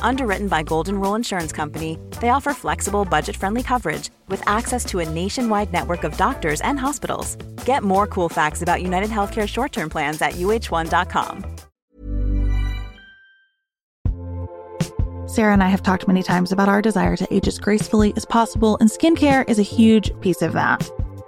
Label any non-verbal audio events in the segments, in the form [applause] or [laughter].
Underwritten by Golden Rule Insurance Company, they offer flexible, budget-friendly coverage with access to a nationwide network of doctors and hospitals. Get more cool facts about United Healthcare short-term plans at uh1.com. Sarah and I have talked many times about our desire to age as gracefully as possible, and skincare is a huge piece of that.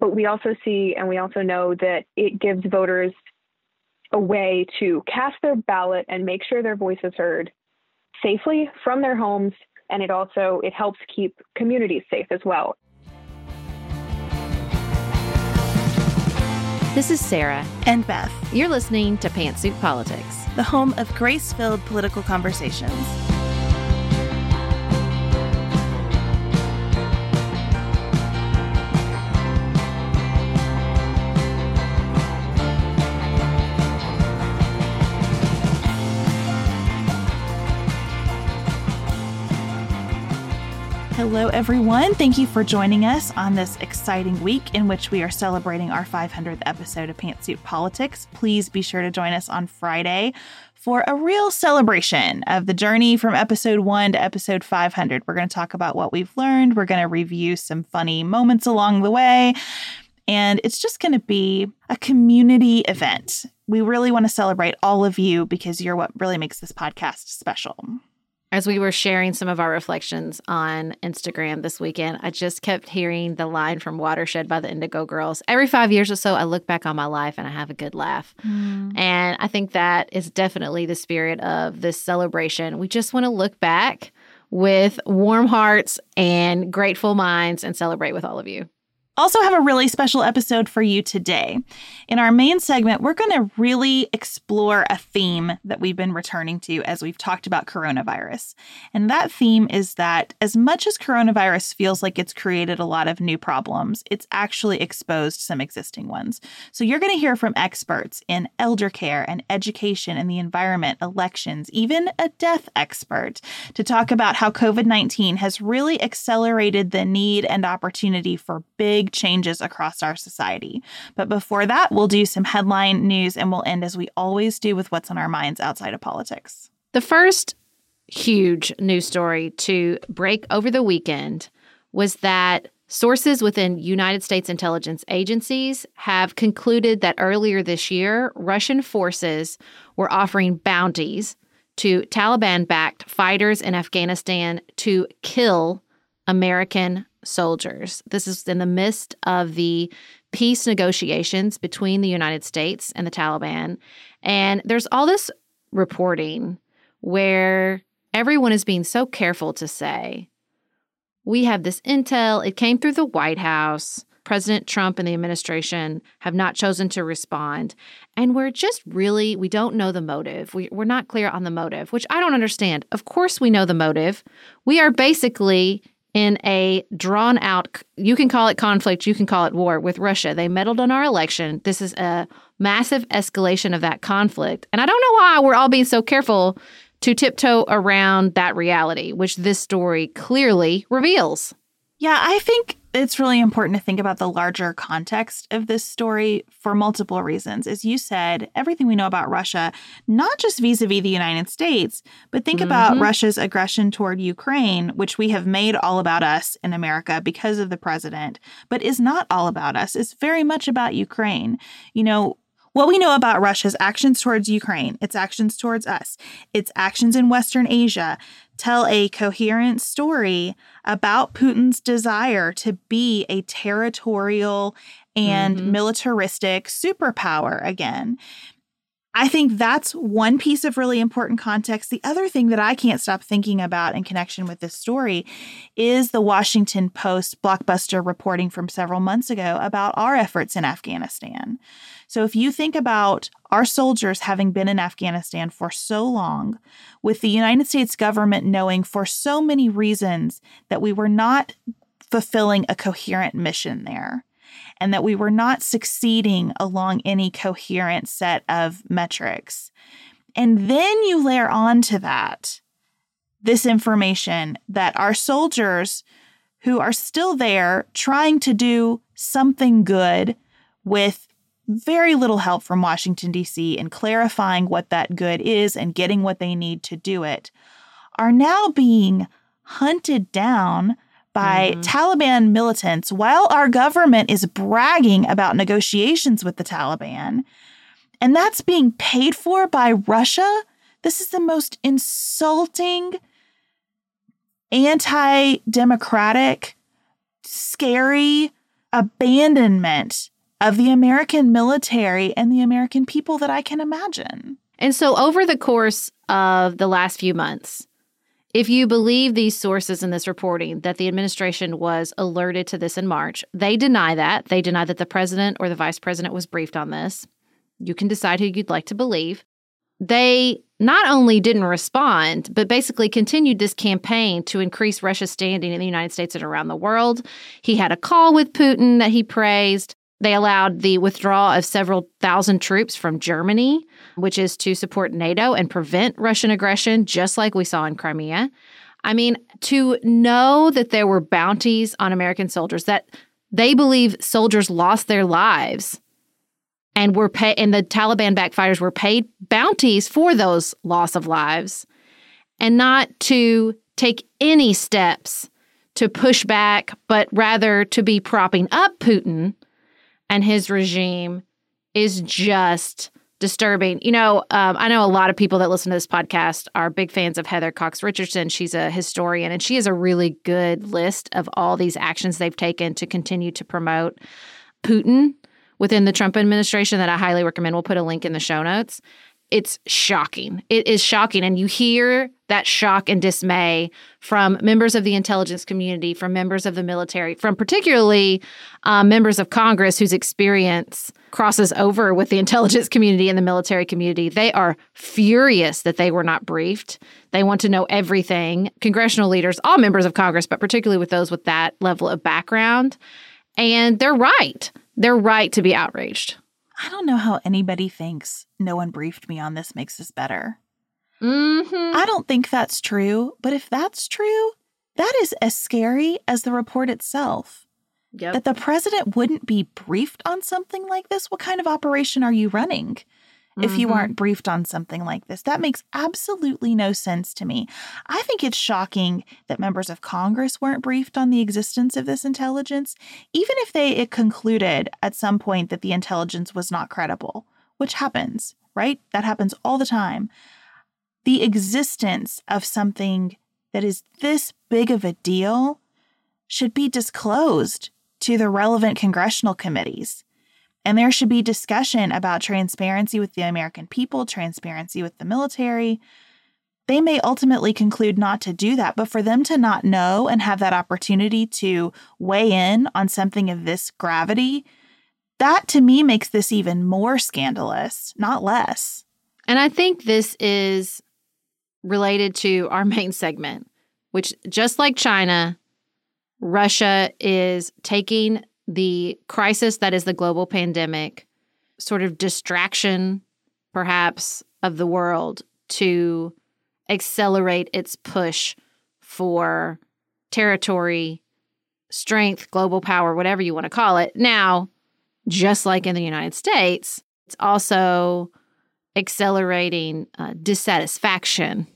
but we also see and we also know that it gives voters a way to cast their ballot and make sure their voice is heard safely from their homes and it also it helps keep communities safe as well. This is Sarah and Beth. You're listening to Pantsuit Politics, the home of grace-filled political conversations. Hello, everyone. Thank you for joining us on this exciting week in which we are celebrating our 500th episode of Pantsuit Politics. Please be sure to join us on Friday for a real celebration of the journey from episode one to episode 500. We're going to talk about what we've learned, we're going to review some funny moments along the way. And it's just going to be a community event. We really want to celebrate all of you because you're what really makes this podcast special as we were sharing some of our reflections on Instagram this weekend, I just kept hearing the line from Watershed by the Indigo Girls. Every five years or so, I look back on my life and I have a good laugh. Mm. And I think that is definitely the spirit of this celebration. We just want to look back with warm hearts and grateful minds and celebrate with all of you also have a really special episode for you today. In our main segment, we're going to really explore a theme that we've been returning to as we've talked about coronavirus. And that theme is that as much as coronavirus feels like it's created a lot of new problems, it's actually exposed some existing ones. So you're going to hear from experts in elder care and education and the environment, elections, even a death expert to talk about how COVID 19 has really accelerated the need and opportunity for big changes across our society. But before that, we'll do some headline news and we'll end as we always do with what's on our minds outside of politics. The first huge news story to break over the weekend was that sources within United States intelligence agencies have concluded that earlier this year, Russian forces were offering bounties to Taliban backed fighters in Afghanistan to kill American soldiers. This is in the midst of the peace negotiations between the United States and the Taliban. And there's all this reporting where everyone is being so careful to say, we have this intel, it came through the White House. President Trump and the administration have not chosen to respond. And we're just really, we don't know the motive. We, we're not clear on the motive, which I don't understand. Of course, we know the motive. We are basically in a drawn out, you can call it conflict, you can call it war with Russia. They meddled in our election. This is a massive escalation of that conflict. And I don't know why we're all being so careful to tiptoe around that reality, which this story clearly reveals. Yeah, I think it's really important to think about the larger context of this story for multiple reasons. As you said, everything we know about Russia, not just vis a vis the United States, but think mm-hmm. about Russia's aggression toward Ukraine, which we have made all about us in America because of the president, but is not all about us. It's very much about Ukraine. You know, what we know about Russia's actions towards Ukraine, its actions towards us, its actions in Western Asia tell a coherent story about Putin's desire to be a territorial and mm-hmm. militaristic superpower again. I think that's one piece of really important context. The other thing that I can't stop thinking about in connection with this story is the Washington Post blockbuster reporting from several months ago about our efforts in Afghanistan. So, if you think about our soldiers having been in Afghanistan for so long, with the United States government knowing for so many reasons that we were not fulfilling a coherent mission there, and that we were not succeeding along any coherent set of metrics. And then you layer on to that this information that our soldiers who are still there trying to do something good with very little help from Washington, D.C. in clarifying what that good is and getting what they need to do it, are now being hunted down by mm-hmm. Taliban militants while our government is bragging about negotiations with the Taliban. And that's being paid for by Russia. This is the most insulting, anti democratic, scary abandonment of the American military and the American people that I can imagine. And so, over the course of the last few months, if you believe these sources in this reporting that the administration was alerted to this in March, they deny that. They deny that the president or the vice president was briefed on this. You can decide who you'd like to believe. They not only didn't respond, but basically continued this campaign to increase Russia's standing in the United States and around the world. He had a call with Putin that he praised. They allowed the withdrawal of several thousand troops from Germany which is to support NATO and prevent Russian aggression, just like we saw in Crimea. I mean, to know that there were bounties on American soldiers, that they believe soldiers lost their lives and were paid, and the Taliban backfighters were paid bounties for those loss of lives, and not to take any steps to push back, but rather to be propping up Putin and his regime is just disturbing. You know, um, I know a lot of people that listen to this podcast are big fans of Heather Cox Richardson. She's a historian, and she has a really good list of all these actions they've taken to continue to promote Putin within the Trump administration that I highly recommend. We'll put a link in the show notes it's shocking. It is shocking. And you hear that shock and dismay from members of the intelligence community, from members of the military, from particularly uh, members of Congress whose experience crosses over with the intelligence community and the military community. They are furious that they were not briefed. They want to know everything. Congressional leaders, all members of Congress, but particularly with those with that level of background. And they're right. They're right to be outraged. I don't know how anybody thinks no one briefed me on this makes this better. Mm-hmm. I don't think that's true, but if that's true, that is as scary as the report itself. Yep. That the president wouldn't be briefed on something like this. What kind of operation are you running? If you mm-hmm. aren't briefed on something like this. That makes absolutely no sense to me. I think it's shocking that members of Congress weren't briefed on the existence of this intelligence, even if they it concluded at some point that the intelligence was not credible, which happens, right? That happens all the time. The existence of something that is this big of a deal should be disclosed to the relevant congressional committees. And there should be discussion about transparency with the American people, transparency with the military. They may ultimately conclude not to do that, but for them to not know and have that opportunity to weigh in on something of this gravity, that to me makes this even more scandalous, not less. And I think this is related to our main segment, which just like China, Russia is taking the crisis that is the global pandemic, sort of distraction, perhaps, of the world to accelerate its push for territory, strength, global power, whatever you want to call it. Now, just like in the United States, it's also accelerating uh, dissatisfaction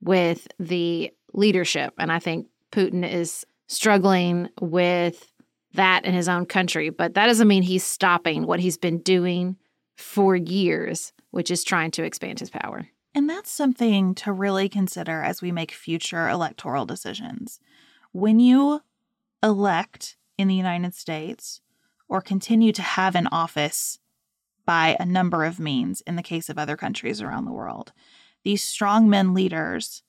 with the leadership. And I think Putin is struggling with that in his own country. But that doesn't mean he's stopping what he's been doing for years, which is trying to expand his power. And that's something to really consider as we make future electoral decisions. When you elect in the United States or continue to have an office by a number of means in the case of other countries around the world, these strongmen leaders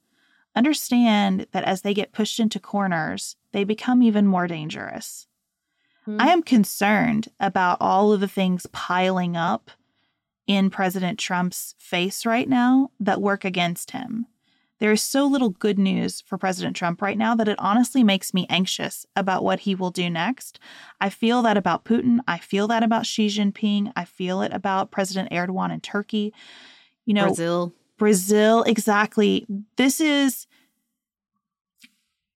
understand that as they get pushed into corners, they become even more dangerous. Mm-hmm. I am concerned about all of the things piling up in President Trump's face right now that work against him. There is so little good news for President Trump right now that it honestly makes me anxious about what he will do next. I feel that about Putin. I feel that about Xi Jinping. I feel it about President Erdogan in Turkey. You know, Brazil. Brazil, exactly. This is,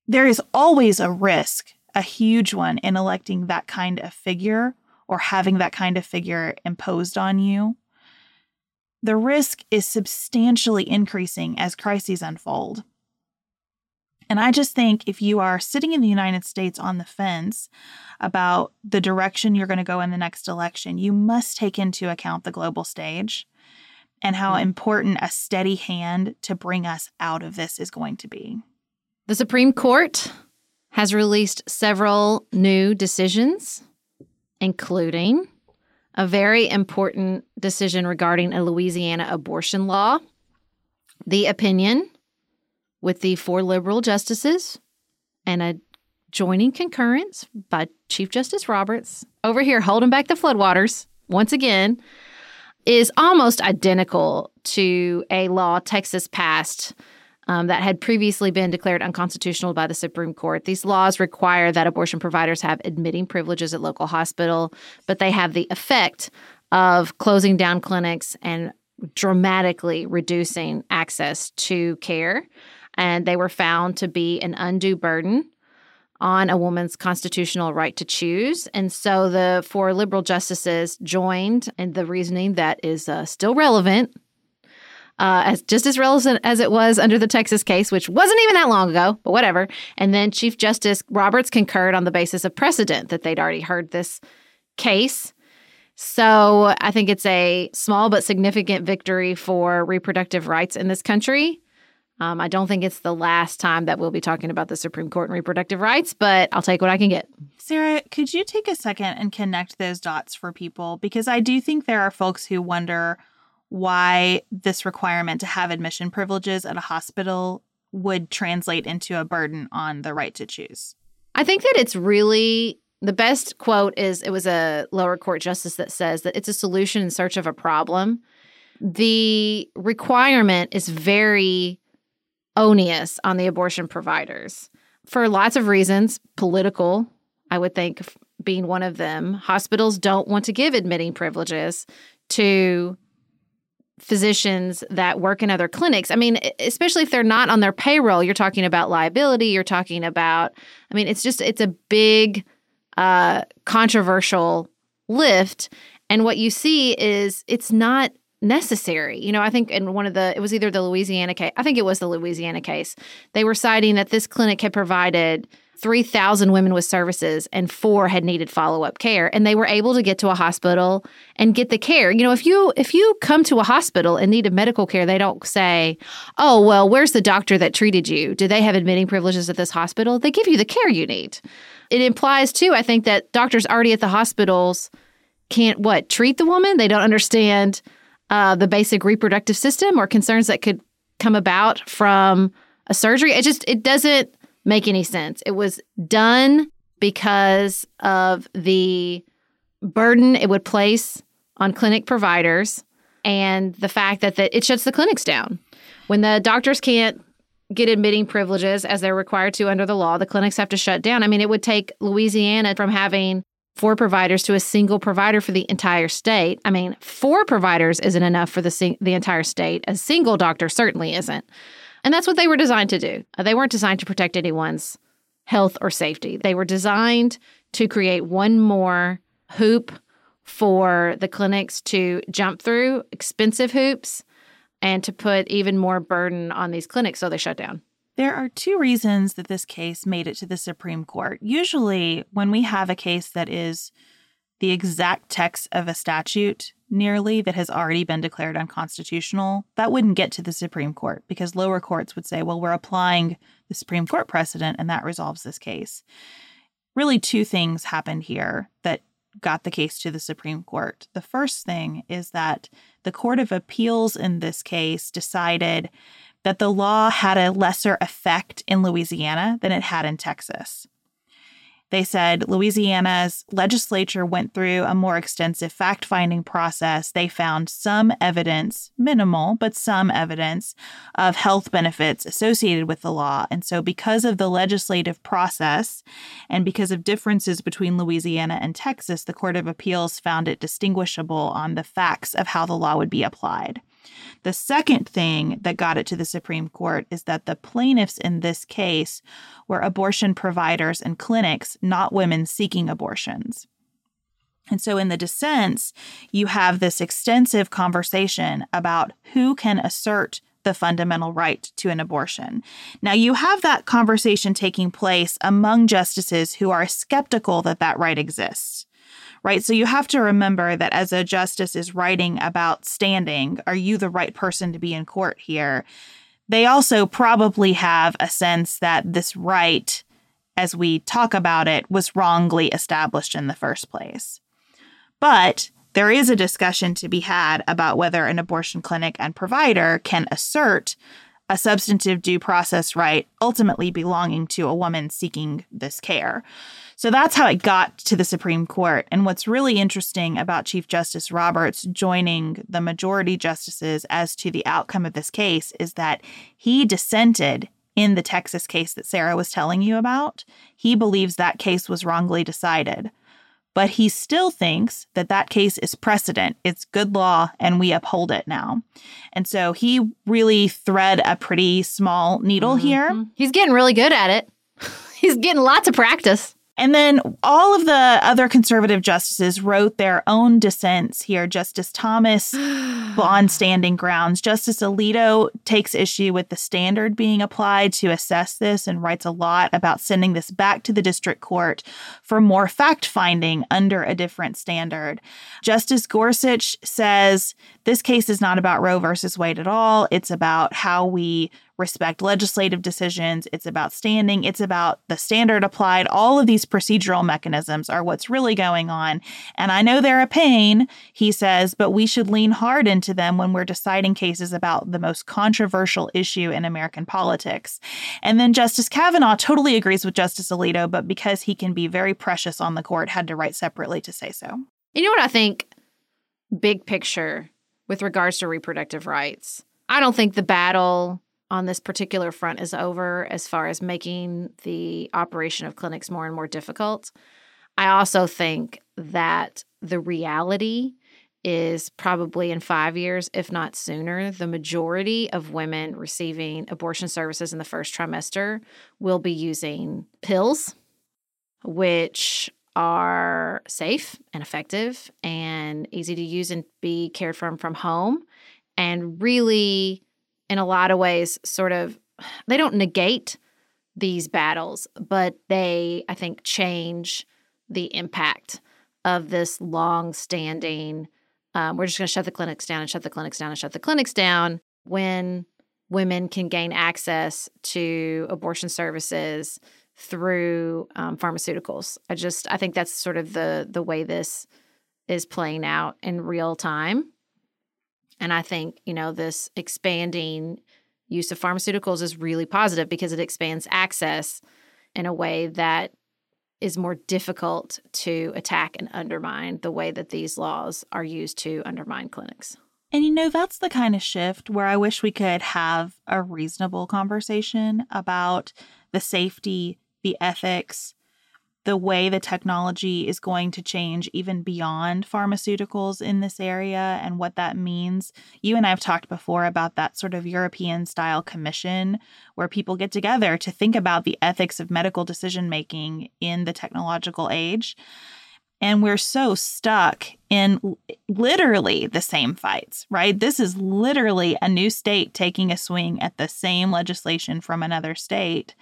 there is always a risk, a huge one, in electing that kind of figure or having that kind of figure imposed on you. The risk is substantially increasing as crises unfold. And I just think if you are sitting in the United States on the fence about the direction you're going to go in the next election, you must take into account the global stage and how mm-hmm. important a steady hand to bring us out of this is going to be. The Supreme Court has released several new decisions, including a very important decision regarding a Louisiana abortion law, the opinion with the four liberal justices, and a joining concurrence by Chief Justice Roberts. Over here holding back the floodwaters once again is almost identical to a law Texas passed um, that had previously been declared unconstitutional by the Supreme Court. These laws require that abortion providers have admitting privileges at local hospital, but they have the effect of closing down clinics and dramatically reducing access to care. And they were found to be an undue burden on a woman's constitutional right to choose. And so the four liberal justices joined in the reasoning that is uh, still relevant, uh, as just as relevant as it was under the Texas case, which wasn't even that long ago, but whatever. And then Chief Justice Roberts concurred on the basis of precedent that they'd already heard this case. So I think it's a small but significant victory for reproductive rights in this country. Um, I don't think it's the last time that we'll be talking about the Supreme Court and reproductive rights, but I'll take what I can get. Sarah, could you take a second and connect those dots for people? Because I do think there are folks who wonder why this requirement to have admission privileges at a hospital would translate into a burden on the right to choose. I think that it's really the best quote is it was a lower court justice that says that it's a solution in search of a problem. The requirement is very onerous on the abortion providers for lots of reasons, political, I would think being one of them. Hospitals don't want to give admitting privileges to physicians that work in other clinics. I mean, especially if they're not on their payroll, you're talking about liability, you're talking about I mean, it's just it's a big uh controversial lift and what you see is it's not necessary. You know, I think in one of the, it was either the Louisiana case, I think it was the Louisiana case, they were citing that this clinic had provided 3,000 women with services and four had needed follow-up care and they were able to get to a hospital and get the care. You know, if you if you come to a hospital and need medical care, they don't say, "Oh, well, where's the doctor that treated you? Do they have admitting privileges at this hospital?" They give you the care you need. It implies too, I think that doctors already at the hospitals can't what, treat the woman? They don't understand uh, the basic reproductive system or concerns that could come about from a surgery. It just it doesn't make any sense. It was done because of the burden it would place on clinic providers and the fact that the, it shuts the clinics down. When the doctors can't get admitting privileges as they're required to under the law, the clinics have to shut down. I mean, it would take Louisiana from having four providers to a single provider for the entire state. I mean, four providers isn't enough for the the entire state. A single doctor certainly isn't. And that's what they were designed to do. Uh, they weren't designed to protect anyone's health or safety. They were designed to create one more hoop for the clinics to jump through, expensive hoops, and to put even more burden on these clinics. So they shut down. There are two reasons that this case made it to the Supreme Court. Usually, when we have a case that is the exact text of a statute nearly that has already been declared unconstitutional, that wouldn't get to the Supreme Court because lower courts would say, well, we're applying the Supreme Court precedent and that resolves this case. Really, two things happened here that got the case to the Supreme Court. The first thing is that the Court of Appeals in this case decided that the law had a lesser effect in Louisiana than it had in Texas. They said Louisiana's legislature went through a more extensive fact finding process. They found some evidence, minimal, but some evidence of health benefits associated with the law. And so, because of the legislative process and because of differences between Louisiana and Texas, the Court of Appeals found it distinguishable on the facts of how the law would be applied. The second thing that got it to the Supreme Court is that the plaintiffs in this case were abortion providers and clinics, not women seeking abortions. And so in the dissents, you have this extensive conversation about who can assert the fundamental right to an abortion. Now, you have that conversation taking place among justices who are skeptical that that right exists right? So you have to remember that as a justice is writing about standing, are you the right person to be in court here? They also probably have a sense that this right, as we talk about it, was wrongly established in the first place. But there is a discussion to be had about whether an abortion clinic and provider can assert a substantive due process right ultimately belonging to a woman seeking this care. So that's how it got to the Supreme Court. And what's really interesting about Chief Justice Roberts joining the majority justices as to the outcome of this case is that he dissented in the Texas case that Sarah was telling you about. He believes that case was wrongly decided. But he still thinks that that case is precedent. It's good law and we uphold it now. And so he really thread a pretty small needle mm-hmm. here. He's getting really good at it. [laughs] He's getting lots of practice. And then all of the other conservative justices wrote their own dissents here. Justice Thomas [gasps] on standing grounds. Justice Alito takes issue with the standard being applied to assess this and writes a lot about sending this back to the district court for more fact finding under a different standard. Justice Gorsuch says this case is not about Roe versus Wade at all. It's about how we respect legislative decisions. It's about standing. It's about the standard applied. All of these procedural mechanisms are what's really going on. And I know they're a pain, he says, but we should lean hard into them when we're deciding cases about the most controversial issue in American politics. And then Justice Kavanaugh totally agrees with Justice Alito, but because he can be very precious on the court, had to write separately to say so. You know what I think? Big picture with regards to reproductive rights. I don't think the battle on this particular front is over as far as making the operation of clinics more and more difficult. I also think that the reality is probably in five years, if not sooner, the majority of women receiving abortion services in the first trimester will be using pills, which are safe and effective and easy to use and be cared for from home and really in a lot of ways sort of [sighs] they don't negate these battles, but they, I think, change the impact of this long standing, um, we're just going to shut the clinics down and shut the clinics down and shut the clinics down when women can gain access to abortion services through um, pharmaceuticals. I just, I think that's sort of the the way this is playing out in real time. And I think, you know, this expanding use of pharmaceuticals is really positive because it expands access in a way that is more difficult to attack and undermine the way that these laws are used to undermine clinics. And you know, that's the kind of shift where I wish we could have a reasonable conversation about the safety, the ethics, the way the technology is going to change even beyond pharmaceuticals in this area and what that means. You and I have talked before about that sort of European style commission where people get together to think about the ethics of medical decision making in the technological age. And we're so stuck in literally the same fights, right? This is literally a new state taking a swing at the same legislation from another state.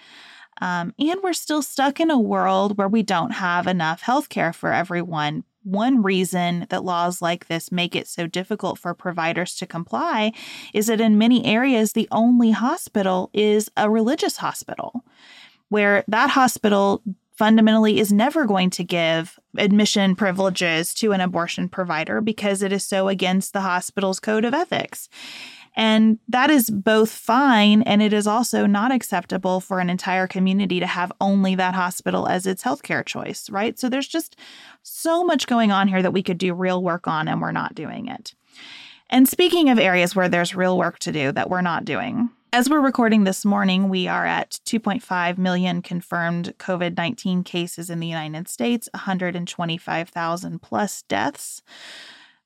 Um, and we're still stuck in a world where we don't have enough healthcare for everyone. One reason that laws like this make it so difficult for providers to comply is that in many areas, the only hospital is a religious hospital, where that hospital fundamentally is never going to give admission privileges to an abortion provider because it is so against the hospital's code of ethics. And that is both fine and it is also not acceptable for an entire community to have only that hospital as its healthcare choice, right? So there's just so much going on here that we could do real work on and we're not doing it. And speaking of areas where there's real work to do that we're not doing, as we're recording this morning, we are at 2.5 million confirmed COVID 19 cases in the United States, 125,000 plus deaths.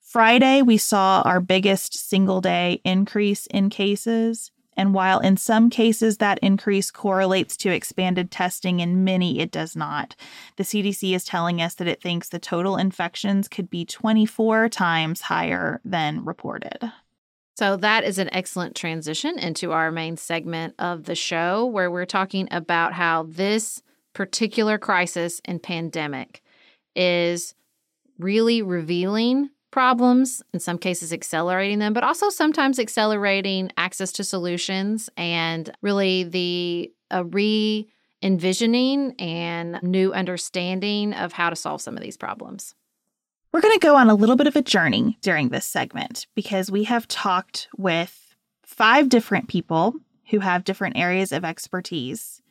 Friday, we saw our biggest single day increase in cases. And while in some cases that increase correlates to expanded testing, in many it does not. The CDC is telling us that it thinks the total infections could be 24 times higher than reported. So, that is an excellent transition into our main segment of the show, where we're talking about how this particular crisis and pandemic is really revealing problems, in some cases accelerating them, but also sometimes accelerating access to solutions and really the uh, re envisioning and new understanding of how to solve some of these problems. We're going to go on a little bit of a journey during this segment because we have talked with five different people who have different areas of expertise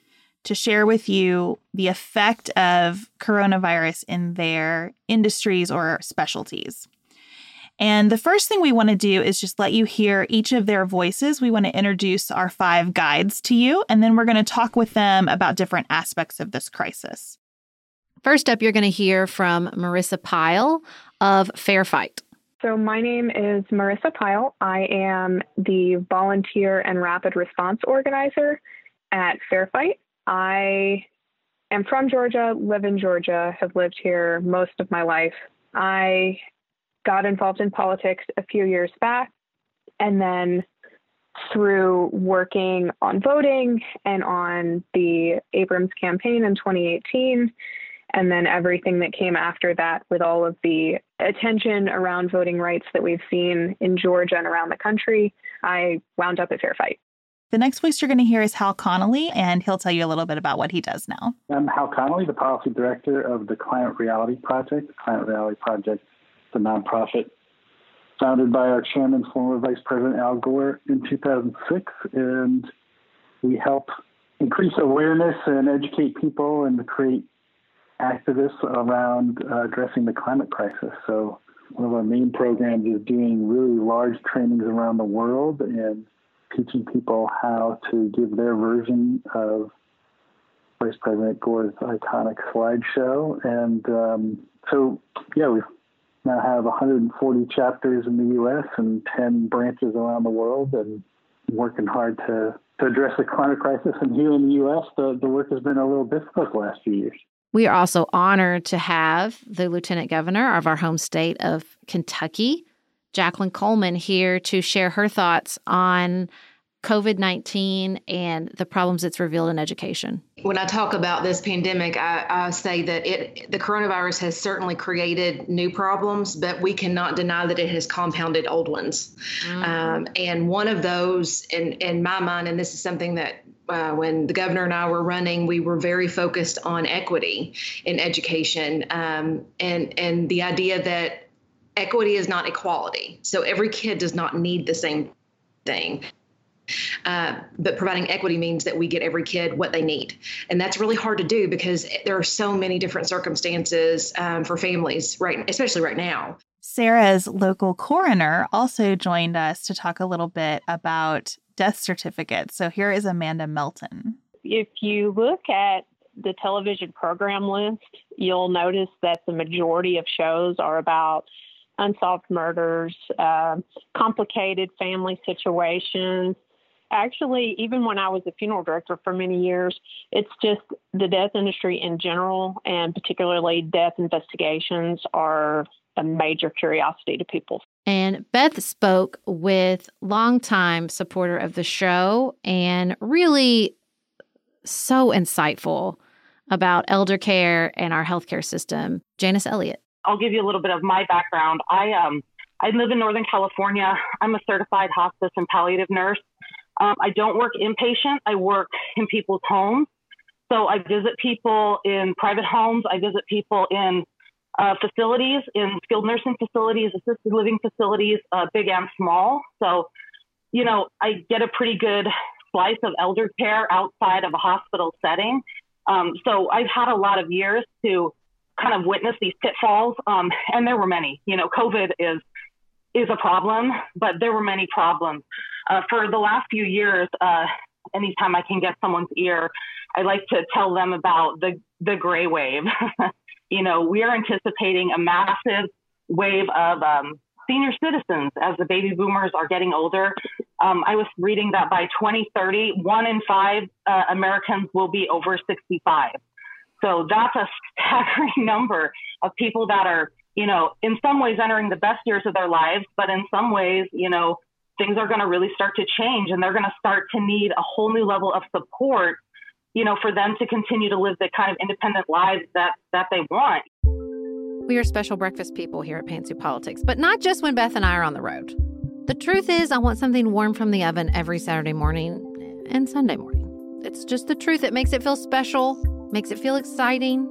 to share with you the effect of coronavirus in their industries or specialties. And the first thing we want to do is just let you hear each of their voices. We want to introduce our five guides to you, and then we're going to talk with them about different aspects of this crisis. First up, you're going to hear from Marissa Pyle of Fair Fight. So, my name is Marissa Pyle. I am the volunteer and rapid response organizer at Fair Fight. I am from Georgia, live in Georgia, have lived here most of my life. I got involved in politics a few years back. And then through working on voting and on the Abrams campaign in 2018, and then everything that came after that with all of the attention around voting rights that we've seen in Georgia and around the country, I wound up at Fair Fight. The next voice you're going to hear is Hal Connolly, and he'll tell you a little bit about what he does now. I'm Hal Connolly, the policy director of the Climate Reality Project. The Climate Reality Project a nonprofit founded by our chairman, former Vice President Al Gore, in 2006. And we help increase awareness and educate people and create activists around uh, addressing the climate crisis. So, one of our main programs is doing really large trainings around the world and teaching people how to give their version of Vice President Gore's iconic slideshow. And um, so, yeah, we've now have 140 chapters in the U.S. and 10 branches around the world, and working hard to, to address the climate crisis. And here in the U.S., the, the work has been a little difficult the last few years. We are also honored to have the Lieutenant Governor of our home state of Kentucky, Jacqueline Coleman, here to share her thoughts on COVID 19 and the problems it's revealed in education? When I talk about this pandemic, I, I, say that it the coronavirus has certainly created new problems, but we cannot deny that it has compounded old ones. Mm-hmm. Um, and one of those, in in my mind, and this is something that uh, when the governor and I were running, we were very focused on equity in education, um, and and the idea that equity is not equality. So every kid does not need the same thing. Uh, but providing equity means that we get every kid what they need. And that's really hard to do because there are so many different circumstances um, for families, right, especially right now. Sarah's local coroner also joined us to talk a little bit about death certificates. So here is Amanda Melton. If you look at the television program list, you'll notice that the majority of shows are about unsolved murders, uh, complicated family situations, actually, even when I was a funeral director for many years, it's just the death industry in general, and particularly death investigations, are a major curiosity to people. And Beth spoke with longtime supporter of the show and really so insightful about elder care and our healthcare system, Janice Elliott. I'll give you a little bit of my background. I um I live in Northern California. I'm a certified hospice and palliative nurse. Um, I don't work inpatient. I work in people's homes. So I visit people in private homes. I visit people in uh, facilities, in skilled nursing facilities, assisted living facilities, uh, big and small. So, you know, I get a pretty good slice of elder care outside of a hospital setting. Um, so I've had a lot of years to kind of witness these pitfalls, um, and there were many. You know, COVID is is a problem, but there were many problems. Uh, for the last few years, uh, anytime I can get someone's ear, I like to tell them about the the gray wave. [laughs] you know, we are anticipating a massive wave of um, senior citizens as the baby boomers are getting older. Um, I was reading that by 2030, one in five uh, Americans will be over 65. So that's a staggering [laughs] number of people that are, you know, in some ways entering the best years of their lives, but in some ways, you know, things are going to really start to change and they're going to start to need a whole new level of support, you know, for them to continue to live the kind of independent lives that that they want. We are special breakfast people here at Pantsuit Politics, but not just when Beth and I are on the road. The truth is, I want something warm from the oven every Saturday morning and Sunday morning. It's just the truth. It makes it feel special, makes it feel exciting.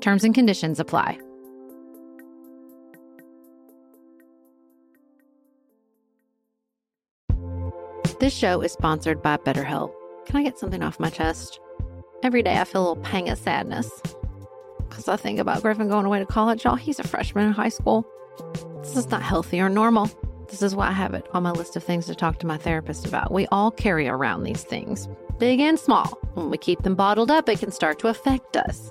Terms and conditions apply. This show is sponsored by BetterHelp. Can I get something off my chest? Every day I feel a little pang of sadness because I think about Griffin going away to college. Y'all, he's a freshman in high school. This is not healthy or normal. This is why I have it on my list of things to talk to my therapist about. We all carry around these things, big and small. When we keep them bottled up, it can start to affect us.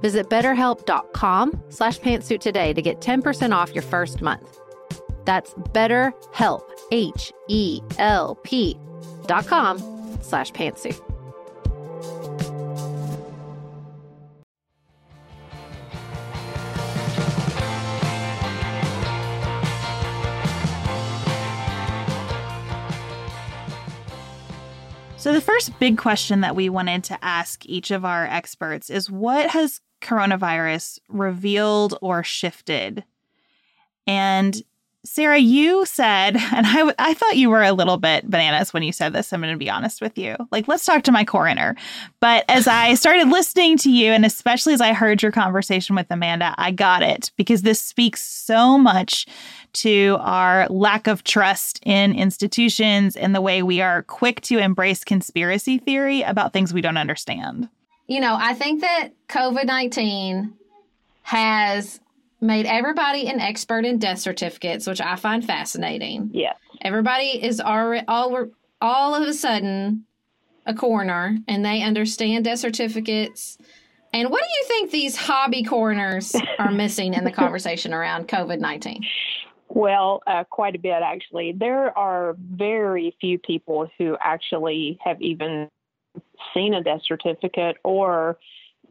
Visit betterhelp.com slash pantsuit today to get 10% off your first month. That's betterhelp, H-E-L-P dot com slash pantsuit. So, the first big question that we wanted to ask each of our experts is what has coronavirus revealed or shifted? And Sarah, you said, [laughs] and I, I thought you were a little bit bananas when you said this. I'm going to be honest with you. Like, let's talk to my coroner. But as I [laughs] started listening to you, and especially as I heard your conversation with Amanda, I got it because this speaks so much to our lack of trust in institutions and the way we are quick to embrace conspiracy theory about things we don't understand. You know, I think that COVID 19 has made everybody an expert in death certificates, which I find fascinating. Yeah. Everybody is already all all of a sudden a coroner and they understand death certificates. And what do you think these hobby coroners are [laughs] missing in the conversation around COVID 19? Well, uh, quite a bit actually. There are very few people who actually have even seen a death certificate or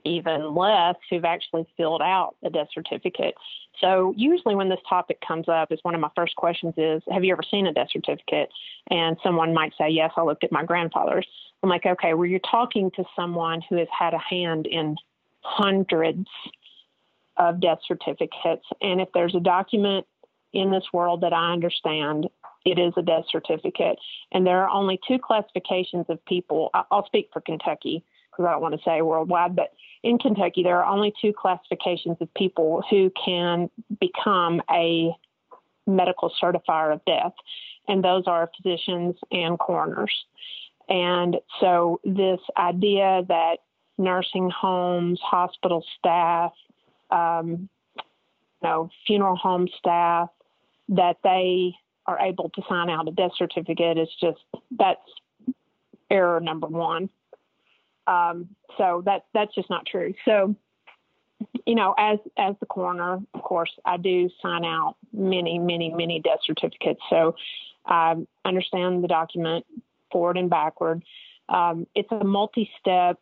even less who've actually filled out a death certificate. So usually when this topic comes up is one of my first questions is, have you ever seen a death certificate? And someone might say, yes, I looked at my grandfather's. I'm like, okay, well, you're talking to someone who has had a hand in hundreds of death certificates. And if there's a document in this world that I understand, it is a death certificate. And there are only two classifications of people. I'll speak for Kentucky because I don't want to say worldwide, but in Kentucky, there are only two classifications of people who can become a medical certifier of death, and those are physicians and coroners. And so, this idea that nursing homes, hospital staff, um, you know, funeral home staff, that they are able to sign out a death certificate is just that's error number one. Um, so that that's just not true. So, you know, as as the coroner, of course, I do sign out many, many, many death certificates. So I understand the document forward and backward. Um, it's a multi-step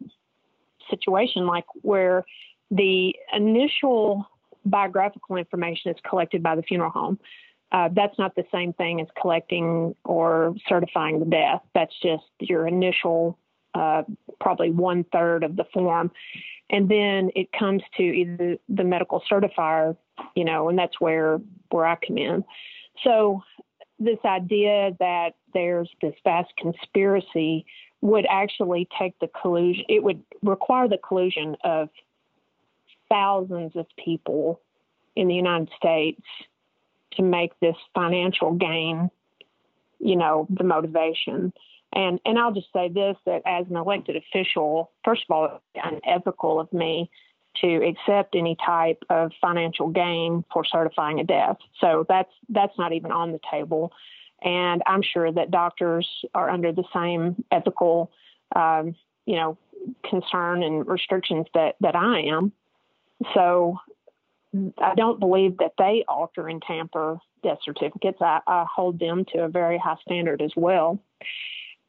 situation, like where the initial biographical information is collected by the funeral home. Uh, that's not the same thing as collecting or certifying the death. That's just your initial uh, probably one third of the form. And then it comes to either the medical certifier, you know, and that's where where I come in. So this idea that there's this vast conspiracy would actually take the collusion. It would require the collusion of thousands of people in the United States to make this financial gain, you know, the motivation. And and I'll just say this that as an elected official, first of all, it's unethical of me to accept any type of financial gain for certifying a death. So that's that's not even on the table. And I'm sure that doctors are under the same ethical, um, you know, concern and restrictions that that I am. So I don't believe that they alter and tamper death certificates. I, I hold them to a very high standard as well.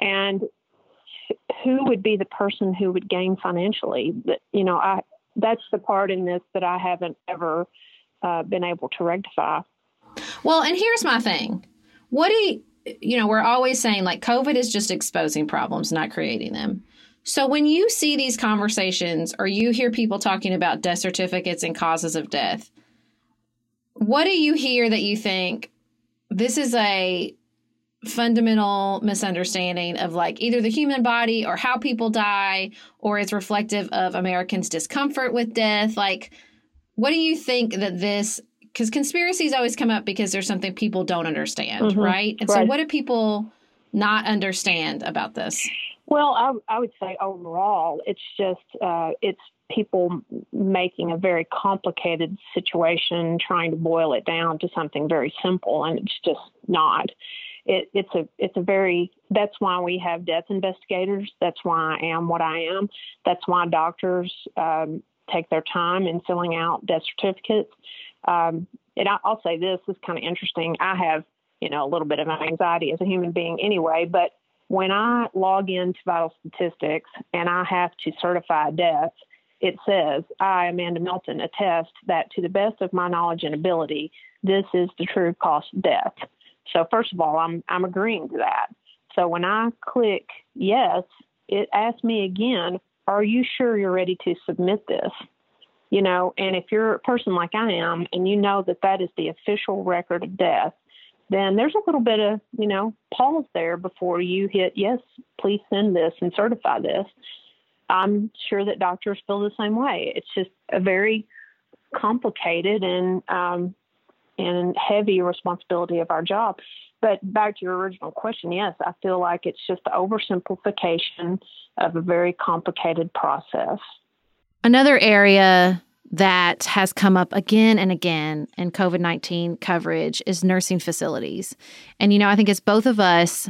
And who would be the person who would gain financially? You know i that's the part in this that i haven't ever uh, been able to rectify. Well and here's my thing. What do you you know we're always saying like covid is just exposing problems not creating them so when you see these conversations or you hear people talking about death certificates and causes of death what do you hear that you think this is a fundamental misunderstanding of like either the human body or how people die, or it's reflective of Americans' discomfort with death. Like, what do you think that this? Because conspiracies always come up because there's something people don't understand, mm-hmm. right? And right. so, what do people not understand about this? Well, I, I would say overall, it's just uh, it's people making a very complicated situation, trying to boil it down to something very simple, and it's just not. It, it's a it's a very that's why we have death investigators. That's why I am what I am. That's why doctors um, take their time in filling out death certificates. Um, and I, I'll say this, this is kind of interesting. I have you know a little bit of anxiety as a human being anyway, but when I log into Vital Statistics and I have to certify death, it says, I, Amanda Milton, attest that to the best of my knowledge and ability, this is the true cost of death. So, first of all, I'm, I'm agreeing to that. So, when I click yes, it asks me again, Are you sure you're ready to submit this? You know, and if you're a person like I am and you know that that is the official record of death, then there's a little bit of, you know, pause there before you hit, yes, please send this and certify this. I'm sure that doctors feel the same way. It's just a very complicated and um, and heavy responsibility of our job. But back to your original question, yes, I feel like it's just the oversimplification of a very complicated process. Another area that has come up again and again in COVID 19 coverage is nursing facilities. And, you know, I think it's both of us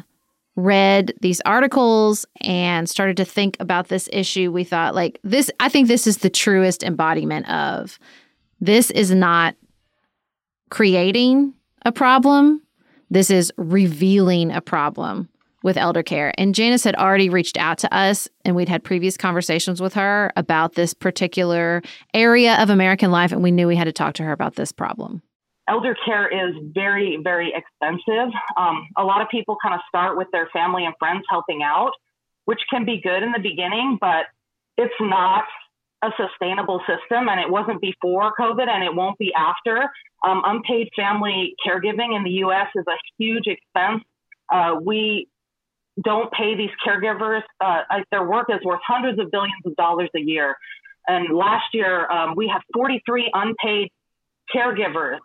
read these articles and started to think about this issue, we thought, like, this, I think this is the truest embodiment of this is not creating a problem, this is revealing a problem with elder care. And Janice had already reached out to us, and we'd had previous conversations with her about this particular area of American life, and we knew we had to talk to her about this problem. Elder care is very, very expensive. Um, a lot of people kind of start with their family and friends helping out, which can be good in the beginning, but it's not a sustainable system, and it wasn't before COVID, and it won't be after. Um, unpaid family caregiving in the U.S. is a huge expense. Uh, we don't pay these caregivers. Uh, their work is worth hundreds of billions of dollars a year. And last year, um, we had 43 unpaid caregivers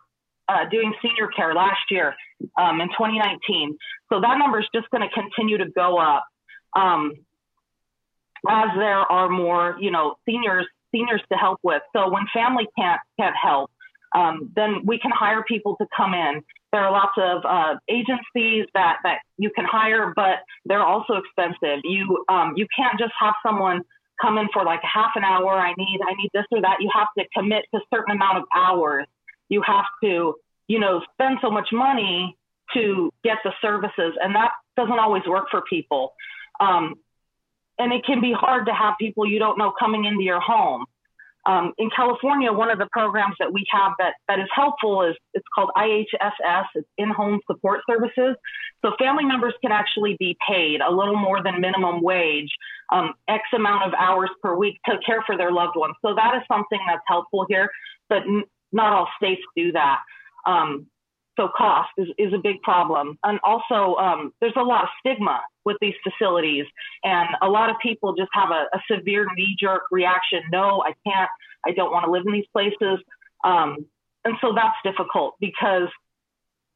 uh, doing senior care last year um, in 2019. So that number is just going to continue to go up um, as there are more, you know, seniors seniors to help with. So when family can't can't help, um, then we can hire people to come in. There are lots of uh, agencies that, that you can hire, but they're also expensive. You um, you can't just have someone come in for like half an hour. I need I need this or that. You have to commit to a certain amount of hours. You have to you know spend so much money to get the services, and that doesn't always work for people. Um, and it can be hard to have people you don't know coming into your home. Um, in California, one of the programs that we have that, that is helpful is it's called IHSS, it's in-home support services. So family members can actually be paid a little more than minimum wage, um, X amount of hours per week to care for their loved ones. So that is something that's helpful here, but n- not all states do that. Um, so cost is, is a big problem. And also, um, there's a lot of stigma with these facilities. And a lot of people just have a, a severe knee jerk reaction. No, I can't. I don't want to live in these places. Um, and so that's difficult because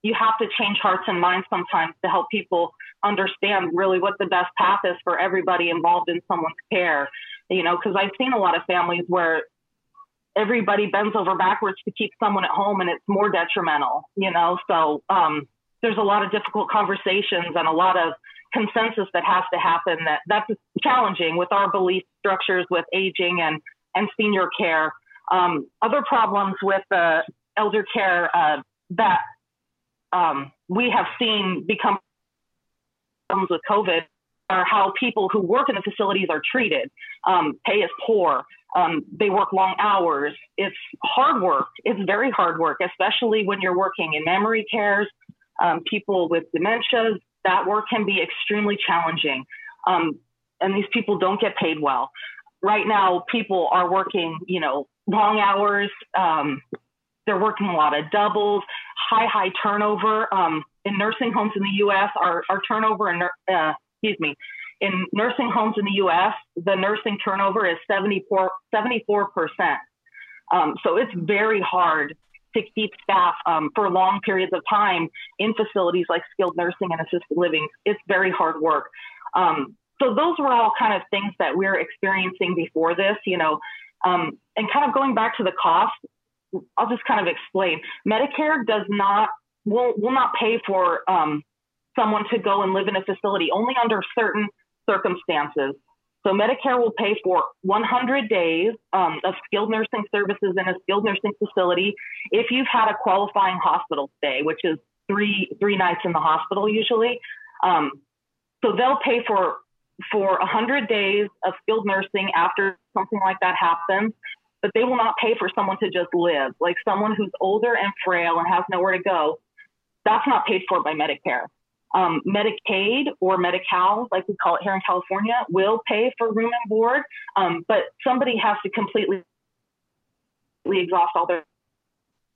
you have to change hearts and minds sometimes to help people understand really what the best path is for everybody involved in someone's care. You know, because I've seen a lot of families where everybody bends over backwards to keep someone at home and it's more detrimental, you know? So, um, there's a lot of difficult conversations and a lot of consensus that has to happen that that's challenging with our belief structures with aging and, and senior care. Um, other problems with uh, elder care uh, that um, we have seen become problems with COVID are how people who work in the facilities are treated. Um, pay is poor. Um, they work long hours. It's hard work. It's very hard work, especially when you're working in memory cares, um, people with dementias. That work can be extremely challenging. Um, and these people don't get paid well. Right now, people are working, you know, long hours. Um, they're working a lot of doubles, high, high turnover. Um, in nursing homes in the U.S., our, our turnover in, uh, excuse me, in nursing homes in the U.S., the nursing turnover is 74, 74%. Um, so it's very hard to keep staff um, for long periods of time in facilities like skilled nursing and assisted living. It's very hard work. Um, so those were all kind of things that we we're experiencing before this, you know, um, and kind of going back to the cost. I'll just kind of explain. Medicare does not will will not pay for um, someone to go and live in a facility only under certain circumstances. So Medicare will pay for 100 days um, of skilled nursing services in a skilled nursing facility if you've had a qualifying hospital stay, which is three three nights in the hospital usually. Um, so they'll pay for for 100 days of skilled nursing after something like that happens, but they will not pay for someone to just live, like someone who's older and frail and has nowhere to go. That's not paid for by Medicare. Um, Medicaid or Medi-Cal, like we call it here in California, will pay for room and board, um, but somebody has to completely exhaust all their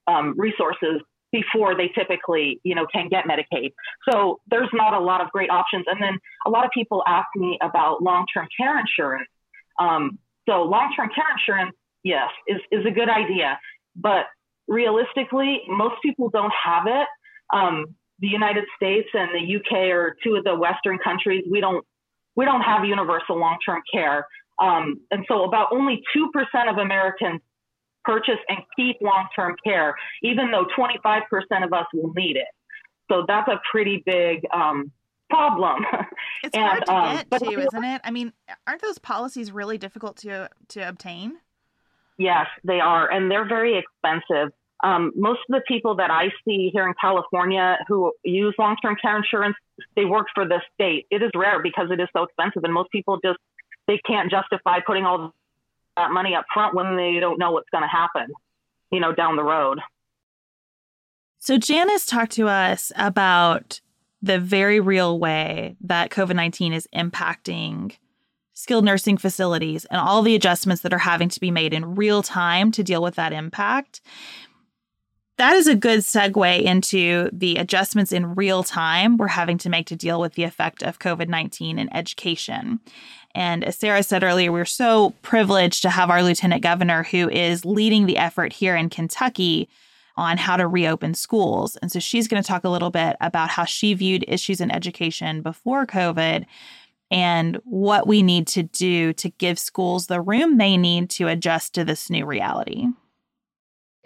um, resources before they typically, you know, can get Medicaid. So there's not a lot of great options. And then a lot of people ask me about long-term care insurance. Um, so long-term care insurance, yes, is, is a good idea, but realistically, most people don't have it. Um, the United States and the UK are two of the Western countries. We don't we don't have universal long term care, um, and so about only two percent of Americans purchase and keep long term care, even though 25 percent of us will need it. So that's a pretty big um, problem. [laughs] It's and, hard to um, get but, to, isn't it? I mean, aren't those policies really difficult to to obtain? Yes, they are, and they're very expensive. Um, most of the people that I see here in California who use long-term care insurance, they work for the state. It is rare because it is so expensive, and most people just they can't justify putting all that money up front when they don't know what's going to happen, you know, down the road. So Janice talked to us about the very real way that COVID 19 is impacting skilled nursing facilities and all the adjustments that are having to be made in real time to deal with that impact that is a good segue into the adjustments in real time we're having to make to deal with the effect of COVID 19 in education. And as Sarah said earlier, we're so privileged to have our lieutenant governor who is leading the effort here in Kentucky on how to reopen schools. And so she's going to talk a little bit about how she viewed issues in education before COVID and what we need to do to give schools the room they need to adjust to this new reality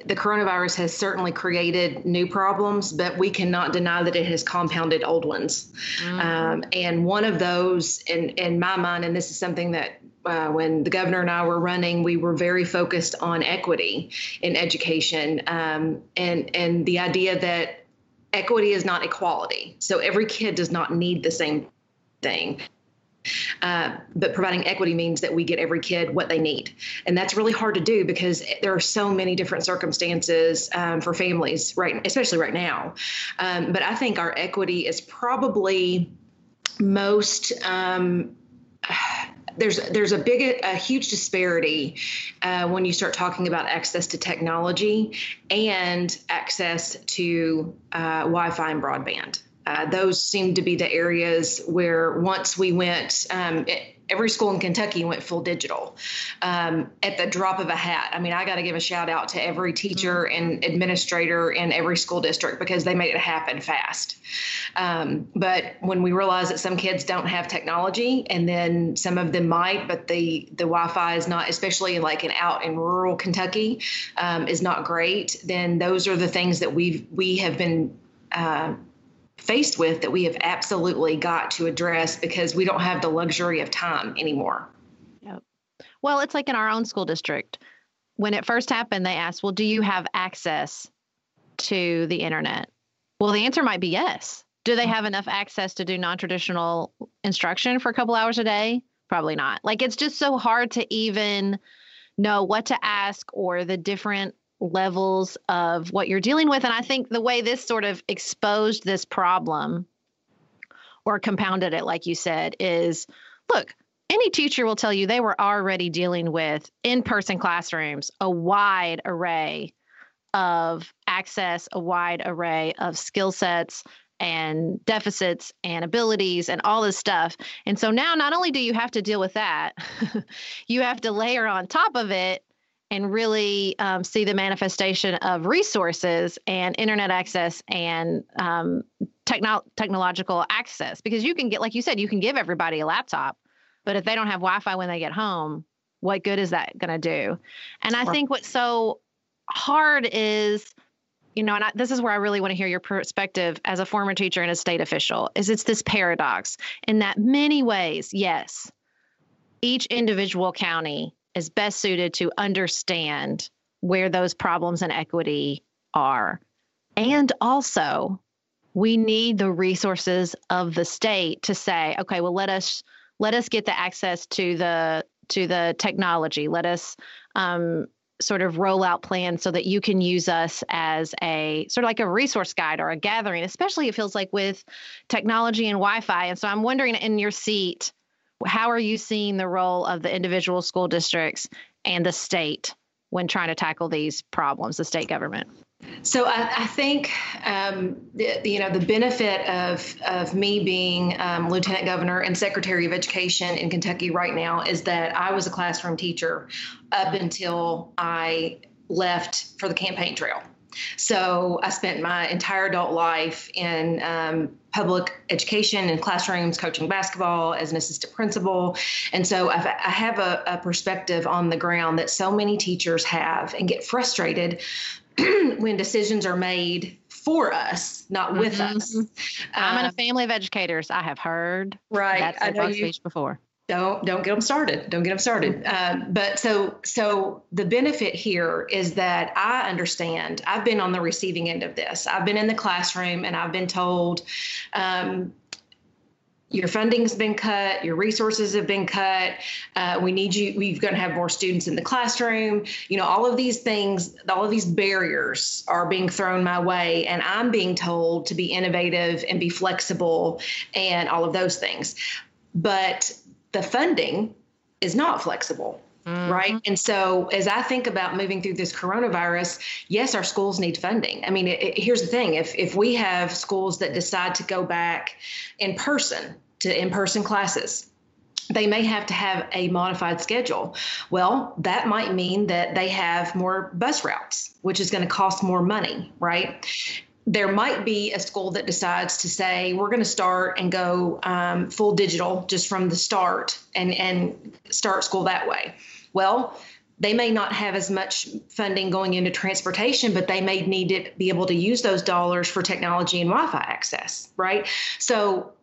the coronavirus has certainly created new problems, but we cannot deny that it has compounded old ones. Mm-hmm. Um, and one of those, in, in my mind, and this is something that uh, when the governor and I were running, we were very focused on equity in education um, and, and the idea that equity is not equality. So every kid does not need the same thing. Uh, but providing equity means that we get every kid what they need. And that's really hard to do because there are so many different circumstances um, for families, right, especially right now. Um, but I think our equity is probably most. Um, [sighs] there's there's a big a huge disparity uh, when you start talking about access to technology and access to uh, Wi-Fi and broadband. Uh, those seem to be the areas where once we went, um, it, every school in Kentucky went full digital um, at the drop of a hat. I mean, I got to give a shout out to every teacher mm-hmm. and administrator in every school district because they made it happen fast. Um, but when we realize that some kids don't have technology and then some of them might, but the, the Wi-Fi is not, especially like in out in rural Kentucky, um, is not great, then those are the things that we've, we have been uh, faced with that we have absolutely got to address because we don't have the luxury of time anymore. Yep. Well, it's like in our own school district. When it first happened, they asked, Well, do you have access to the internet? Well, the answer might be yes. Do they have enough access to do non traditional instruction for a couple hours a day? Probably not. Like it's just so hard to even know what to ask or the different levels of what you're dealing with. And I think the way this sort of exposed this problem or compounded it, like you said, is look, any teacher will tell you they were already dealing with in person classrooms, a wide array of access, a wide array of skill sets and deficits and abilities and all this stuff. And so now not only do you have to deal with that, [laughs] you have to layer on top of it and really um, see the manifestation of resources and internet access and um, techno- technological access. Because you can get like you said you can give everybody a laptop but if they don't have wi-fi when they get home what good is that going to do? And i think what's so hard is you know and I, this is where i really want to hear your perspective as a former teacher and a state official is it's this paradox. In that many ways yes each individual county is best suited to understand where those problems and equity are. And also, we need the resources of the state to say, okay, well, let us let us get the access to the to the technology. Let us um, sort of roll out plans so that you can use us as a sort of like a resource guide or a gathering. Especially, it feels like with technology and Wi-Fi. And so, I'm wondering in your seat how are you seeing the role of the individual school districts and the state when trying to tackle these problems, the state government? So I, I think um, the, you know the benefit of of me being um, lieutenant governor and secretary of education in Kentucky right now is that I was a classroom teacher up until I left for the campaign trail. So I spent my entire adult life in um, public education and classrooms, coaching basketball as an assistant principal. And so I've, I have a, a perspective on the ground that so many teachers have and get frustrated [clears throat] when decisions are made for us, not with mm-hmm. us. I'm in a um, family of educators. I have heard right. That's I know you, speech before don't don't get them started don't get them started uh, but so so the benefit here is that i understand i've been on the receiving end of this i've been in the classroom and i've been told um, your funding's been cut, your resources have been cut. Uh, we need you. We're going to have more students in the classroom. You know, all of these things, all of these barriers are being thrown my way, and I'm being told to be innovative and be flexible and all of those things. But the funding is not flexible. Mm-hmm. Right. And so, as I think about moving through this coronavirus, yes, our schools need funding. I mean, it, it, here's the thing if, if we have schools that decide to go back in person to in person classes, they may have to have a modified schedule. Well, that might mean that they have more bus routes, which is going to cost more money, right? There might be a school that decides to say we're going to start and go um, full digital just from the start and and start school that way. Well they may not have as much funding going into transportation but they may need to be able to use those dollars for technology and wi-fi access right? So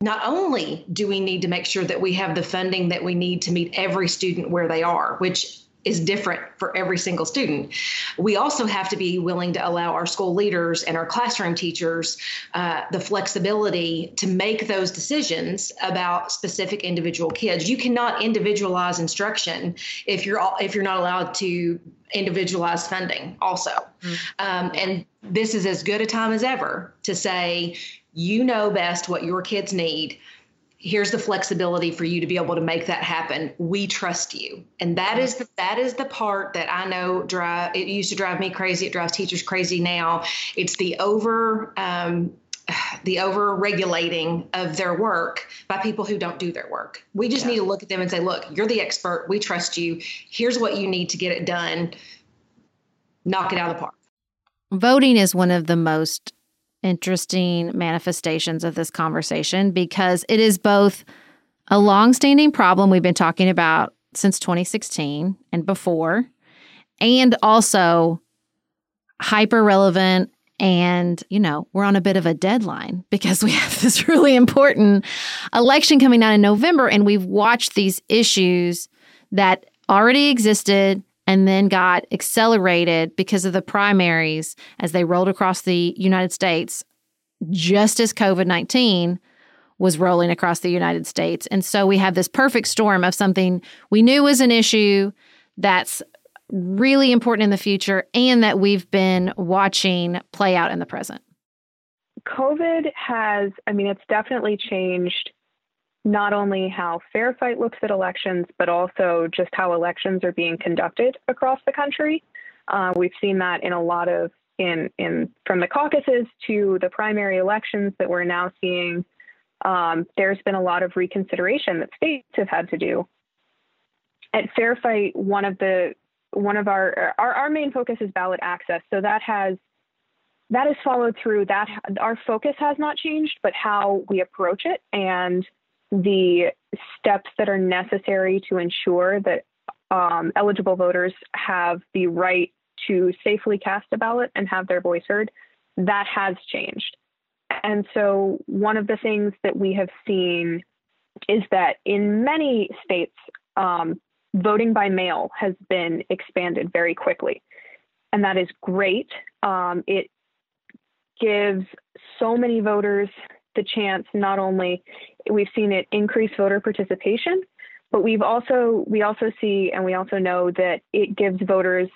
not only do we need to make sure that we have the funding that we need to meet every student where they are which is different for every single student. We also have to be willing to allow our school leaders and our classroom teachers uh, the flexibility to make those decisions about specific individual kids. You cannot individualize instruction if you're if you're not allowed to individualize funding. Also, mm-hmm. um, and this is as good a time as ever to say you know best what your kids need here's the flexibility for you to be able to make that happen. We trust you. And that is the, that is the part that i know drive it used to drive me crazy. It drives teachers crazy now. It's the over um, the over regulating of their work by people who don't do their work. We just yeah. need to look at them and say look you're the expert. We trust you. Here's what you need to get it done. Knock it out of the park. Voting is one of the most interesting manifestations of this conversation because it is both a long-standing problem we've been talking about since 2016 and before and also hyper relevant and you know we're on a bit of a deadline [laughs] because we have this really important election coming out in November and we've watched these issues that already existed and then got accelerated because of the primaries as they rolled across the United States, just as COVID 19 was rolling across the United States. And so we have this perfect storm of something we knew was an issue that's really important in the future and that we've been watching play out in the present. COVID has, I mean, it's definitely changed not only how Fair Fight looks at elections, but also just how elections are being conducted across the country. Uh, we've seen that in a lot of in in from the caucuses to the primary elections that we're now seeing, um, there's been a lot of reconsideration that states have had to do. At Fair Fight, one of the one of our, our our main focus is ballot access. So that has that is followed through. That our focus has not changed, but how we approach it and the steps that are necessary to ensure that um, eligible voters have the right to safely cast a ballot and have their voice heard, that has changed. And so, one of the things that we have seen is that in many states, um, voting by mail has been expanded very quickly. And that is great. Um, it gives so many voters the chance not only we've seen it increase voter participation, but we've also we also see and we also know that it gives voters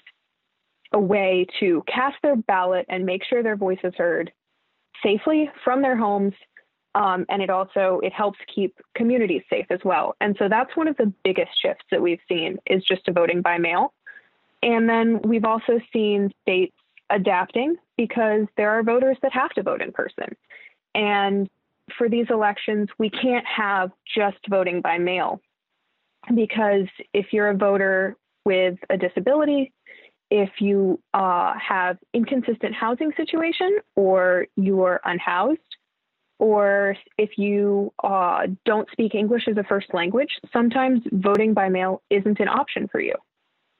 a way to cast their ballot and make sure their voice is heard safely from their homes um, and it also it helps keep communities safe as well. And so that's one of the biggest shifts that we've seen is just to voting by mail. And then we've also seen states adapting because there are voters that have to vote in person and for these elections we can't have just voting by mail because if you're a voter with a disability if you uh, have inconsistent housing situation or you're unhoused or if you uh, don't speak English as a first language, sometimes voting by mail isn't an option for you.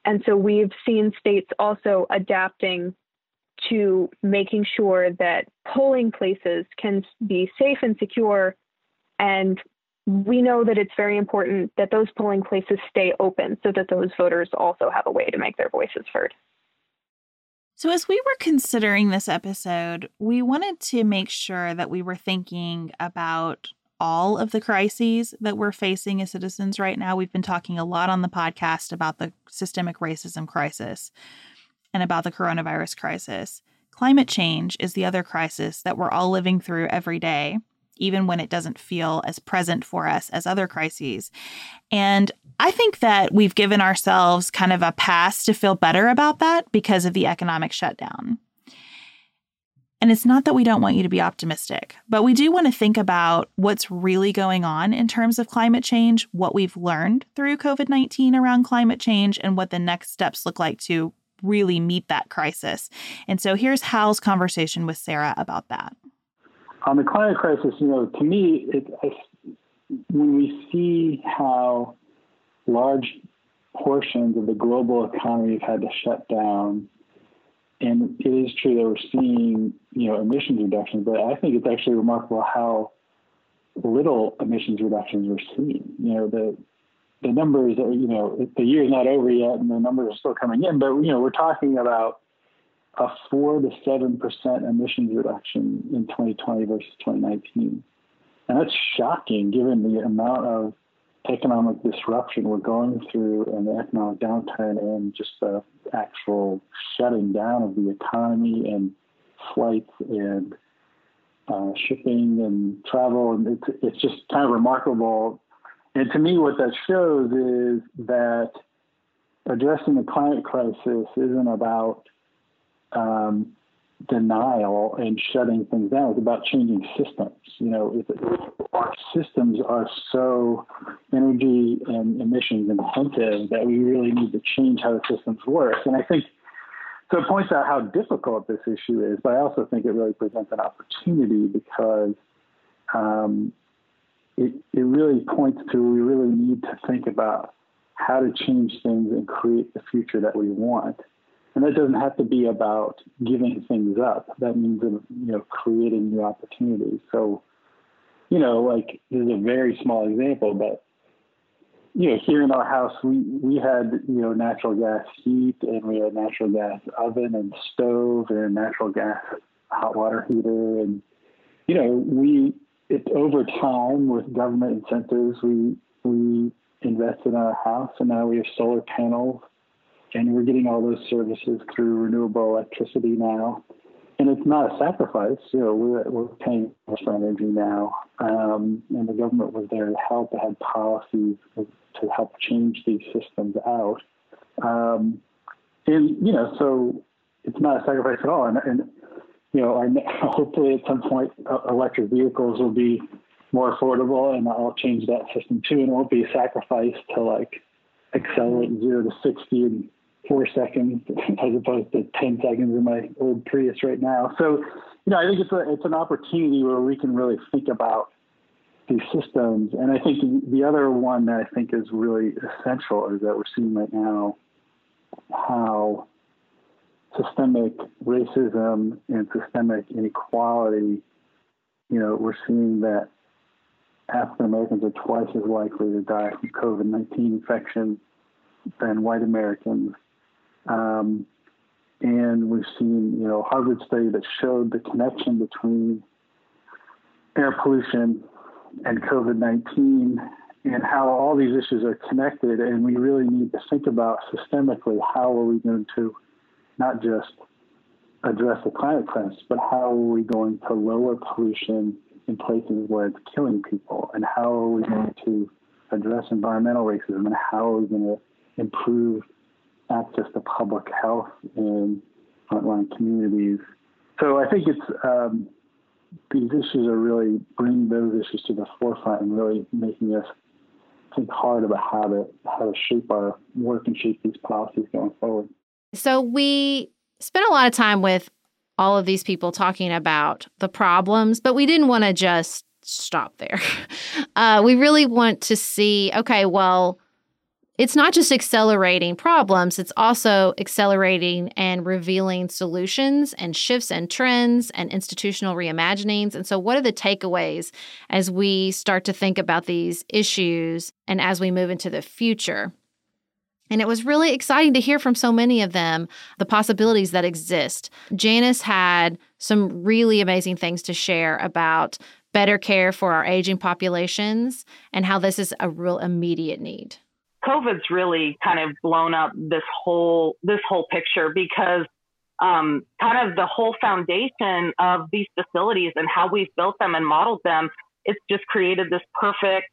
And so we've seen states also adapting to making sure that polling places can be safe and secure. And we know that it's very important that those polling places stay open so that those voters also have a way to make their voices heard. So, as we were considering this episode, we wanted to make sure that we were thinking about all of the crises that we're facing as citizens right now. We've been talking a lot on the podcast about the systemic racism crisis and about the coronavirus crisis. Climate change is the other crisis that we're all living through every day even when it doesn't feel as present for us as other crises. And I think that we've given ourselves kind of a pass to feel better about that because of the economic shutdown. And it's not that we don't want you to be optimistic, but we do want to think about what's really going on in terms of climate change, what we've learned through COVID 19 around climate change, and what the next steps look like to really meet that crisis. And so here's Hal's conversation with Sarah about that on the climate crisis, you know, to me, it, when we see how large portions of the global economy have had to shut down, and it is true that we're seeing, you know, emissions reductions, but I think it's actually remarkable how little emissions reductions we're seeing. You know, the the numbers are, you know, the year's not over yet, and the numbers are still coming in, but you know, we're talking about a four to seven percent emissions reduction in 2020 versus 2019, and that's shocking given the amount of economic disruption we're going through and the economic downturn and just the actual shutting down of the economy and flights and uh, shipping and travel. And it's, it's just kind of remarkable. And to me, what that shows is that addressing the climate crisis isn't about um, denial and shutting things down. It's about changing systems. You know, our systems are so energy and emissions intensive that we really need to change how the systems work. And I think so it points out how difficult this issue is, but I also think it really presents an opportunity because um, it, it really points to we really need to think about how to change things and create the future that we want. And that doesn't have to be about giving things up. That means, um, you know, creating new opportunities. So, you know, like this is a very small example, but you know, here in our house, we we had you know natural gas heat, and we had natural gas oven and stove, and natural gas hot water heater, and you know, we over time with government incentives, we we invested in our house, and now we have solar panels and we're getting all those services through renewable electricity now. And it's not a sacrifice. You know, we're, we're paying for energy now, um, and the government was there to help. It had policies to help change these systems out. Um, and you know, so it's not a sacrifice at all. And, and you know, [laughs] hopefully at some point uh, electric vehicles will be more affordable, and I'll change that system too, and it won't be a sacrifice to like accelerate zero to sixty in four seconds [laughs] as opposed to ten seconds in my old Prius right now. So, you know, I think it's a it's an opportunity where we can really think about these systems. And I think the other one that I think is really essential is that we're seeing right now how systemic racism and systemic inequality, you know, we're seeing that African Americans are twice as likely to die from COVID 19 infection than white Americans. Um, and we've seen, you know, Harvard study that showed the connection between air pollution and COVID 19 and how all these issues are connected. And we really need to think about systemically how are we going to not just address the climate crisis, but how are we going to lower pollution in places where it's killing people? And how are we going to address environmental racism? And how are we going to improve access to public health in frontline communities? So I think it's um, these issues are really bringing those issues to the forefront and really making us think hard about how to how to shape our work and shape these policies going forward. So we spent a lot of time with all of these people talking about the problems, but we didn't want to just stop there. [laughs] Uh, we really want to see okay, well, it's not just accelerating problems, it's also accelerating and revealing solutions and shifts and trends and institutional reimaginings. And so, what are the takeaways as we start to think about these issues and as we move into the future? And it was really exciting to hear from so many of them the possibilities that exist. Janice had some really amazing things to share about better care for our aging populations and how this is a real immediate need. COVID's really kind of blown up this whole this whole picture because um, kind of the whole foundation of these facilities and how we've built them and modeled them, it's just created this perfect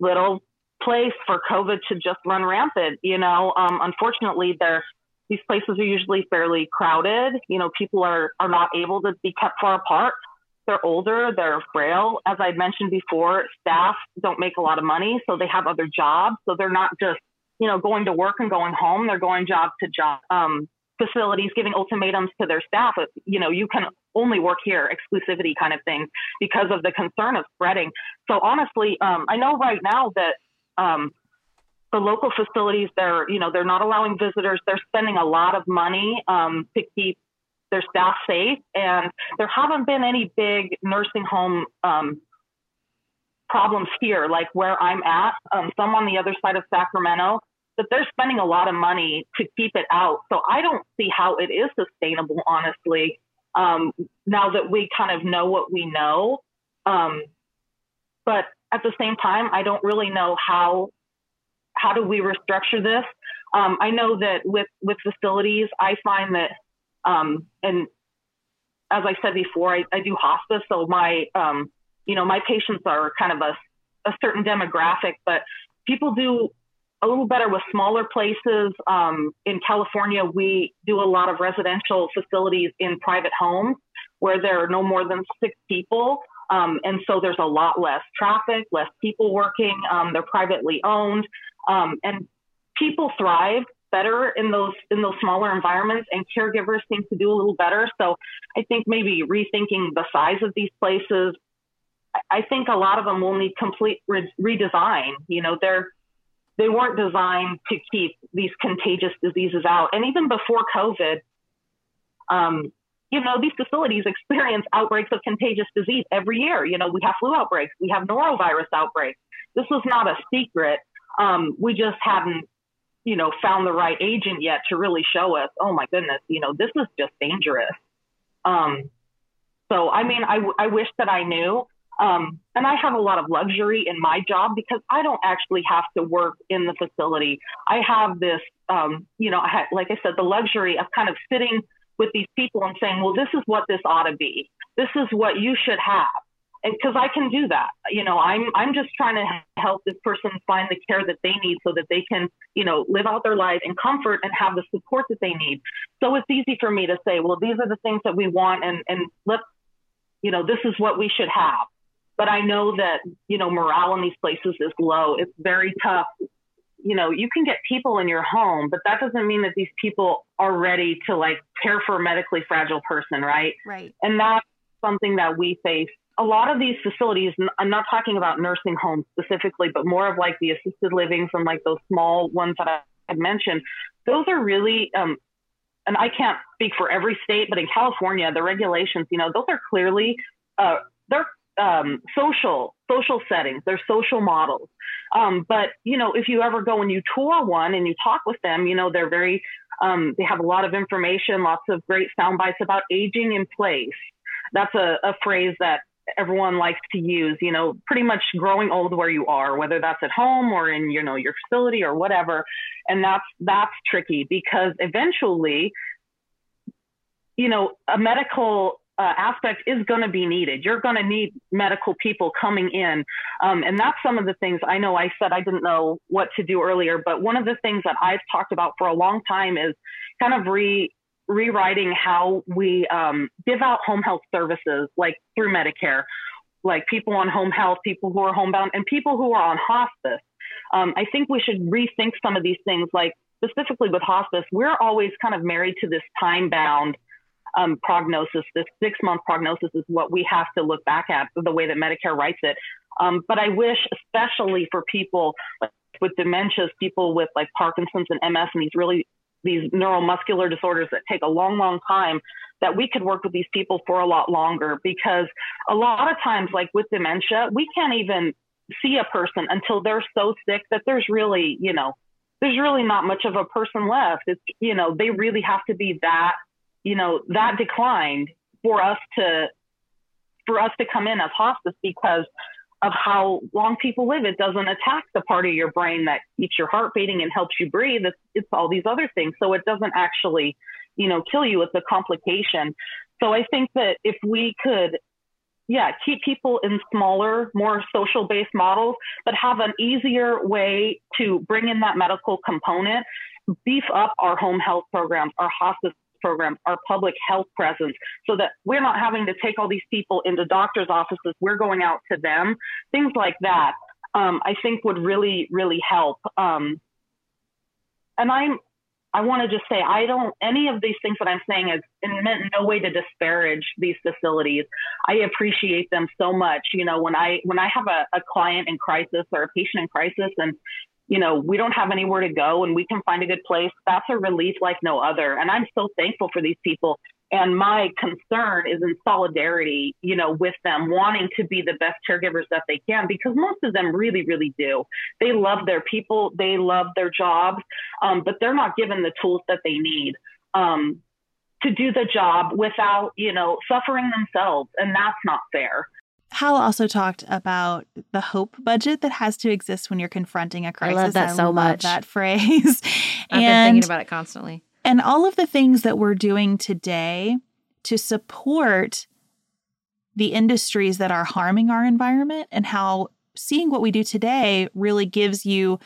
little place for COVID to just run rampant. You know, um, unfortunately, there these places are usually fairly crowded. You know, people are are not able to be kept far apart they're older, they're frail. As I mentioned before, staff don't make a lot of money, so they have other jobs. So they're not just, you know, going to work and going home. They're going job to job. Um, facilities giving ultimatums to their staff. You know, you can only work here, exclusivity kind of thing, because of the concern of spreading. So honestly, um, I know right now that um, the local facilities, they're, you know, they're not allowing visitors. They're spending a lot of money um, to keep their staff safe. And there haven't been any big nursing home um, problems here, like where I'm at. Um, some on the other side of Sacramento, but they're spending a lot of money to keep it out. So I don't see how it is sustainable, honestly. Um, now that we kind of know what we know, um, but at the same time, I don't really know how how do we restructure this. Um, I know that with with facilities, I find that um, and as I said before, I, I do hospice, so my um, you know my patients are kind of a, a certain demographic, but people do a little better with smaller places. Um, in California, we do a lot of residential facilities in private homes where there are no more than six people. Um, and so there's a lot less traffic, less people working. Um, they're privately owned. Um, and people thrive better in those in those smaller environments and caregivers seem to do a little better so i think maybe rethinking the size of these places i think a lot of them will need complete re- redesign you know they're they weren't designed to keep these contagious diseases out and even before covid um, you know these facilities experience outbreaks of contagious disease every year you know we have flu outbreaks we have norovirus outbreaks this was not a secret um, we just hadn't you know, found the right agent yet to really show us, oh my goodness, you know, this is just dangerous. Um, so, I mean, I, I wish that I knew. Um, and I have a lot of luxury in my job because I don't actually have to work in the facility. I have this, um, you know, I like I said, the luxury of kind of sitting with these people and saying, well, this is what this ought to be. This is what you should have. and because I can do that, you know, I'm I'm just trying to help this person find the care that they need so that they can, you know, live out their life in comfort and have the support that they need. So it's easy for me to say, well, these are the things that we want, and and let, you know, this is what we should have. But I know that you know morale in these places is low. It's very tough. You know, you can get people in your home, but that doesn't mean that these people are ready to like care for a medically fragile person, right? Right. And that's something that we face a lot of these facilities, I'm not talking about nursing homes specifically, but more of like the assisted living from like those small ones that I had mentioned, those are really, um, and I can't speak for every state, but in California, the regulations, you know, those are clearly, uh, they're um, social social settings, they're social models. Um, but you know, if you ever go and you tour one and you talk with them, you know, they're very, um, they have a lot of information, lots of great sound bites about aging in place. That's a, a phrase that everyone likes to use, you know, pretty much growing old where you are, whether that's at home or in, you know, your facility or whatever. And that's, that's tricky because eventually, you know, a medical uh, aspect is going to be needed. You're going to need medical people coming in. Um, and that's some of the things I know I said I didn't know what to do earlier, but one of the things that I've talked about for a long time is kind of re rewriting how we um, give out home health services, like through Medicare, like people on home health, people who are homebound, and people who are on hospice. Um, I think we should rethink some of these things, like specifically with hospice, we're always kind of married to this time bound um, prognosis. This six month prognosis is what we have to look back at the way that Medicare writes it. Um, but I wish, especially for people with dementias, people with like Parkinson's and MS and these really these neuromuscular disorders that take a long, long time, that we could work with these people for a lot longer because a lot of times, like with dementia, we can't even see a person until they're so sick that there's really, you know, there's really not much of a person left. It's, you know, they really have to be that, you know, that declined for us to, for us to come in as hospice because of how long people live. It doesn't attack the part of your brain that keeps your heart beating and helps you breathe. It's, it's all these other things. So it doesn't actually, you know, kill you. It's a complication. So I think that if we could, yeah, keep people in smaller, more social based models, but have an easier way to bring in that medical component, beef up our home health programs, our hospice programs, our public health presence, so that we're not having to take all these people into doctors' offices. We're going out to them. Things like that, um, I think would really, really help. Um, and I'm, I want to just say, I don't, any of these things that I'm saying is in no way to disparage these facilities. I appreciate them so much. You know, when I, when I have a, a client in crisis or a patient in crisis and you know, we don't have anywhere to go and we can find a good place, that's a relief like no other. And I'm so thankful for these people. And my concern is in solidarity, you know, with them wanting to be the best caregivers that they can because most of them really, really do. They love their people, they love their jobs, um, but they're not given the tools that they need. Um, to do the job without, you know, suffering themselves. And that's not fair. Hal also talked about the hope budget that has to exist when you're confronting a crisis. I love that I so love much. That phrase. [laughs] I've and, been thinking about it constantly. And all of the things that we're doing today to support the industries that are harming our environment and how seeing what we do today really gives you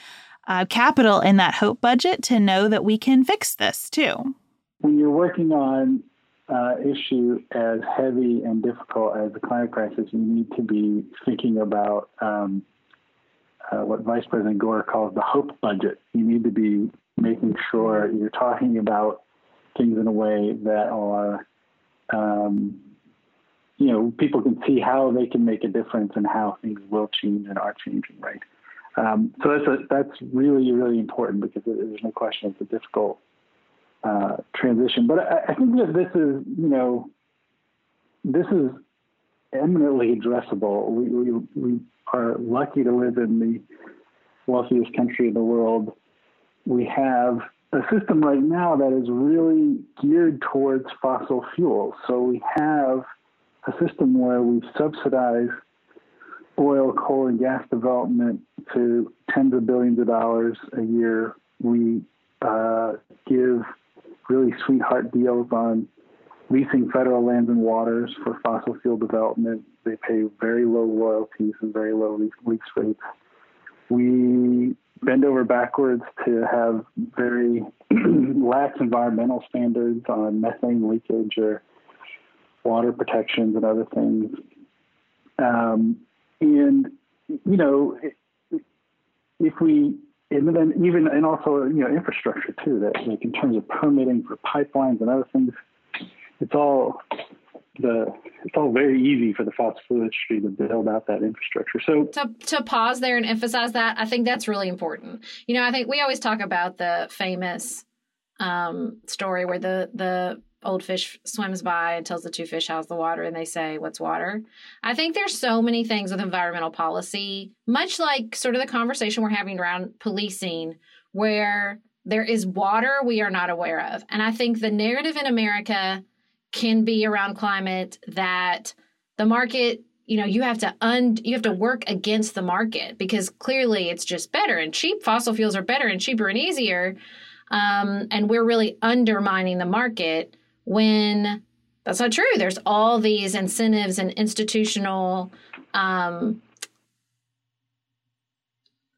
uh, capital in that hope budget to know that we can fix this too. When you're working on uh, issue as heavy and difficult as the climate crisis, you need to be thinking about um, uh, what Vice President Gore calls the hope budget. You need to be making sure you're talking about things in a way that are, um, you know, people can see how they can make a difference and how things will change and are changing, right? Um, so that's a, that's really really important because there's no question it's a difficult uh, transition. But I, I, think that this is, you know, this is eminently addressable. We, we, we are lucky to live in the wealthiest country in the world. We have a system right now that is really geared towards fossil fuels. So we have a system where we subsidize oil, coal, and gas development to tens of billions of dollars a year. We uh, give really sweetheart deals on leasing federal lands and waters for fossil fuel development. They pay very low royalties and very low lease, rates. We bend over backwards to have very [clears throat] lax environmental standards on methane leakage or water protections and other things. Um, and you know, if we and then even and also you know infrastructure too. That like in terms of permitting for pipelines and other things, it's all the it's all very easy for the fossil fuel industry to build out that infrastructure. So to to pause there and emphasize that, I think that's really important. You know, I think we always talk about the famous um, story where the the old fish swims by and tells the two fish how's the water? And they say what's water? I think there's so many things with environmental policy much like sort of the conversation we're having around policing where there is water we are not aware of. And i think the narrative in america can be around climate that the market you know you have to un you have to work against the market because clearly it's just better and cheap. Fossil fuels are better and cheaper and easier. Um, and we're really undermining the market when that's not true there's all these incentives and institutional um,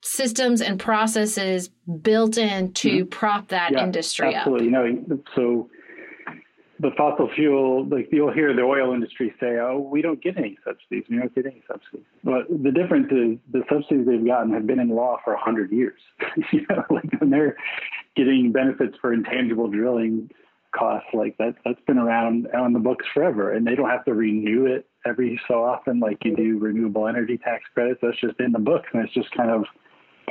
systems and processes built in to mm-hmm. prop that yeah, industry absolutely. up. You know, so the fossil fuel, like you'll hear the oil industry say, "Oh, we don't get any subsidies. We don't get any subsidies." But the difference is the subsidies they've gotten have been in law for hundred years. [laughs] you know, like when they're getting benefits for intangible drilling costs, like that, that's been around on the books forever, and they don't have to renew it every so often, like you do renewable energy tax credits. That's just in the books, and it's just kind of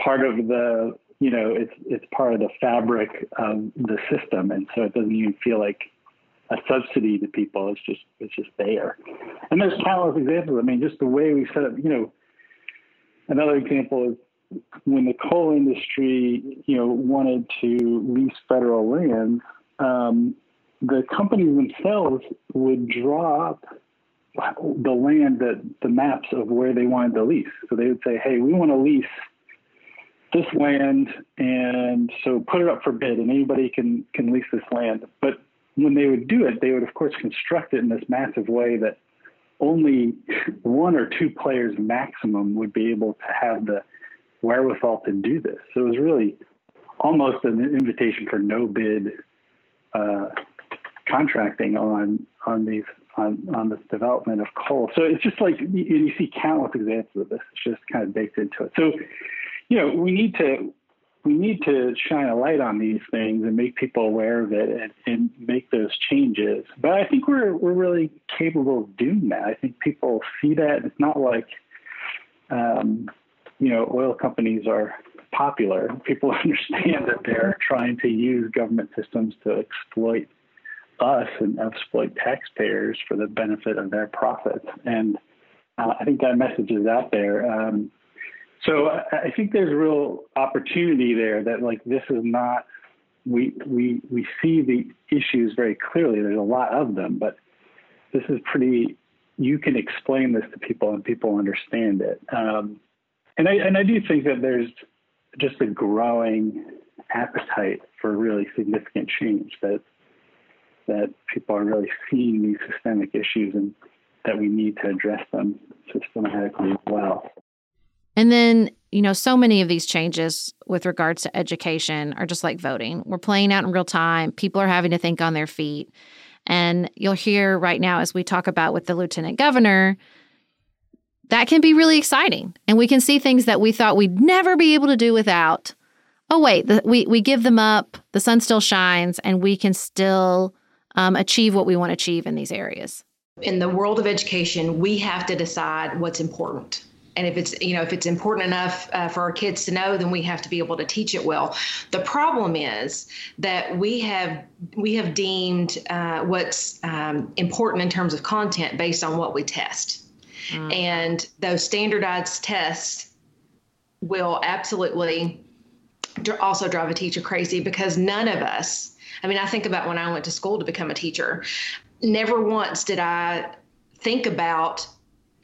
part of the, you know, it's it's part of the fabric of the system, and so it doesn't even feel like a subsidy to people. It's just it's just there. And there's countless examples. I mean, just the way we set up. You know, another example is when the coal industry, you know, wanted to lease federal lands. Um, the companies themselves would draw up the land that the maps of where they wanted to lease. So they would say, "Hey, we want to lease." this land and so put it up for bid and anybody can can lease this land but when they would do it, they would, of course, construct it in this massive way that only one or two players maximum would be able to have the wherewithal to do this. So it was really almost an invitation for no bid uh, contracting on on these on on this development of coal. So it's just like you, you see countless examples of this. It's just kind of baked into it. So you know we need to we need to shine a light on these things and make people aware of it and, and, make those changes. But I think we're we're really capable of doing that. I think people see that. It's not like um, you know oil companies are popular. People [laughs] understand that they're trying to use government systems to exploit us and exploit taxpayers for the benefit of their profits. And uh, I think that message is out there. Um, so I think there's real opportunity there that like this is not we we we see the issues very clearly. There's a lot of them, but this is pretty. You can explain this to people and people understand it. Um, and I and I do think that there's just a growing appetite for really significant change that that people are really seeing these systemic issues and that we need to address them systematically as well. And then, you know, so many of these changes with regards to education are just like voting. We're playing out in real time. People are having to think on their feet. And you'll hear right now, as we talk about with the lieutenant governor, that can be really exciting. And we can see things that we thought we'd never be able to do without. Oh, wait, the, we, we give them up, the sun still shines, and we can still um, achieve what we want to achieve in these areas. In the world of education, we have to decide what's important and if it's you know if it's important enough uh, for our kids to know then we have to be able to teach it well the problem is that we have we have deemed uh, what's um, important in terms of content based on what we test mm. and those standardized tests will absolutely also drive a teacher crazy because none of us i mean i think about when i went to school to become a teacher never once did i think about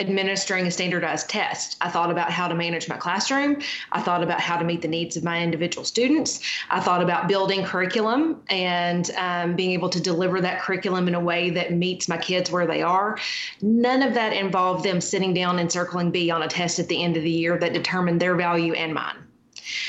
administering a standardized test. I thought about how to manage my classroom. I thought about how to meet the needs of my individual students. I thought about building curriculum and um, being able to deliver that curriculum in a way that meets my kids where they are. None of that involved them sitting down and circling B on a test at the end of the year that determined their value and mine.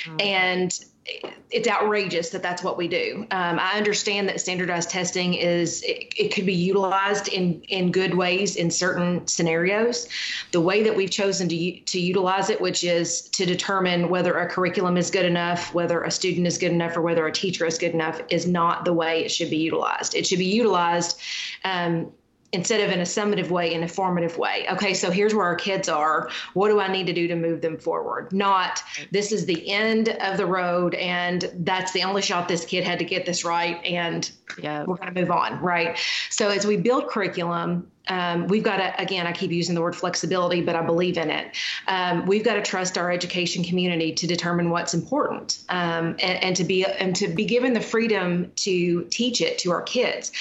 Mm-hmm. And it's outrageous that that's what we do. Um, I understand that standardized testing is it, it, could be utilized in in good ways in certain scenarios. The way that we've chosen to to utilize it, which is to determine whether a curriculum is good enough, whether a student is good enough, or whether a teacher is good enough, is not the way it should be utilized. It should be utilized um, instead of in a summative way, in a formative way. Okay, so here's where our kids are. What do I need to do to move them forward? Not this is the end of the road and that's the only shot this kid had to get this right and yeah. we're going to move on, right? So as we build curriculum, um, we've got to again i keep using the word flexibility but i believe in it. Um, we've got to trust our education community to determine what's important um, and, and, to be and to be given the freedom to teach it to our kids.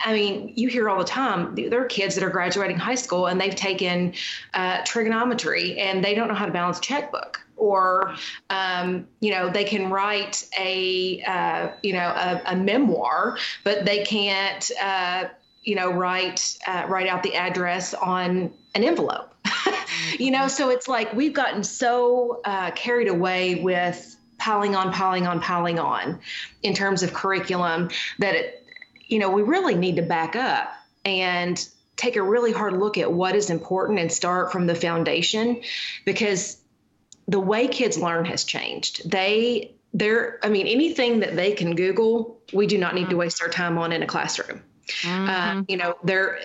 I mean you hear all the time there are kids that are graduating high school and they've taken uh, trigonometry and they don't know how to balance a checkbook or um, you know they can write a uh, you know a, a, memoir but they can't uh, you know, write uh, write out the address on an envelope. [laughs] you know, so it's like we've gotten so uh, carried away with piling on, piling on, piling on in terms of curriculum that it, you know, we really need to back up and take a really hard look at what is important and start from the foundation because the way kids learn has changed. They they're I mean anything that they can Google, we do not need to mm-hmm. waste our time on in a classroom. Uh, mm-hmm. Uh, you know, they're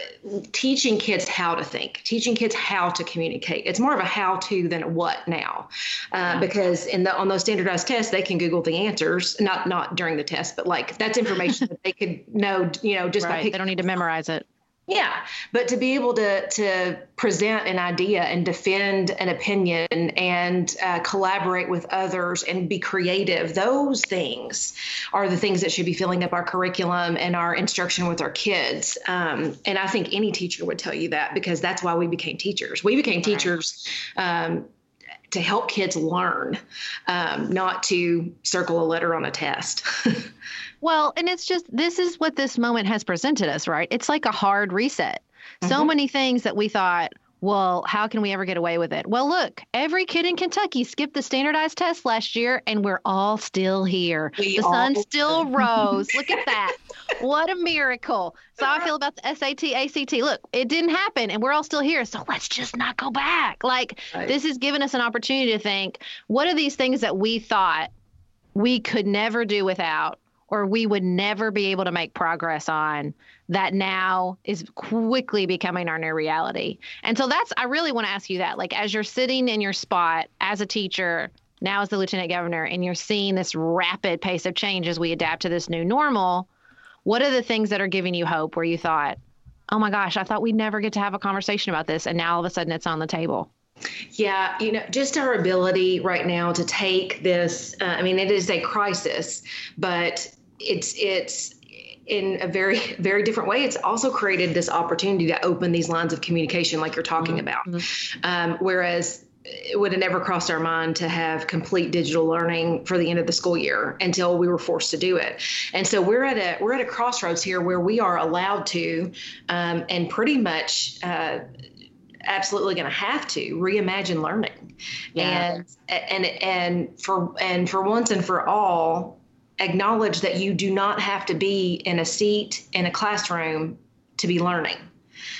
teaching kids how to think, teaching kids how to communicate. It's more of a how to than a what now, uh, yeah. because in the on those standardized tests, they can Google the answers. Not not during the test, but like that's information [laughs] that they could know. You know, just right. by they don't need to memorize it. Yeah, but to be able to to present an idea and defend an opinion and uh, collaborate with others and be creative, those things are the things that should be filling up our curriculum and our instruction with our kids. Um, and I think any teacher would tell you that because that's why we became teachers. We became right. teachers. Um, to help kids learn, um, not to circle a letter on a test. [laughs] Well, and it's just this is what this moment has presented us, right? It's like a hard reset. Mm-hmm. So many things that we thought, well, how can we ever get away with it? Well, look, every kid in Kentucky skipped the standardized test last year, and we're all still here. We the sun still rose. look at that. [laughs] What a miracle. So I feel about the SAT, ACT. Look, it didn't happen, and we're all still here. So let's just not go back. Like, right. this has given us an opportunity to think what are these things that we thought we could never do without? Or we would never be able to make progress on that now is quickly becoming our new reality. And so that's, I really want to ask you that. Like, as you're sitting in your spot as a teacher, now as the lieutenant governor, and you're seeing this rapid pace of change as we adapt to this new normal, what are the things that are giving you hope where you thought, oh my gosh, I thought we'd never get to have a conversation about this. And now all of a sudden it's on the table? Yeah, you know, just our ability right now to take this. Uh, I mean, it is a crisis, but it's it's in a very very different way it's also created this opportunity to open these lines of communication like you're talking mm-hmm. about um, whereas it would have never crossed our mind to have complete digital learning for the end of the school year until we were forced to do it. And so we're at a we're at a crossroads here where we are allowed to, um, and pretty much. Uh, absolutely going to have to reimagine learning yeah. and and and for and for once and for all acknowledge that you do not have to be in a seat in a classroom to be learning.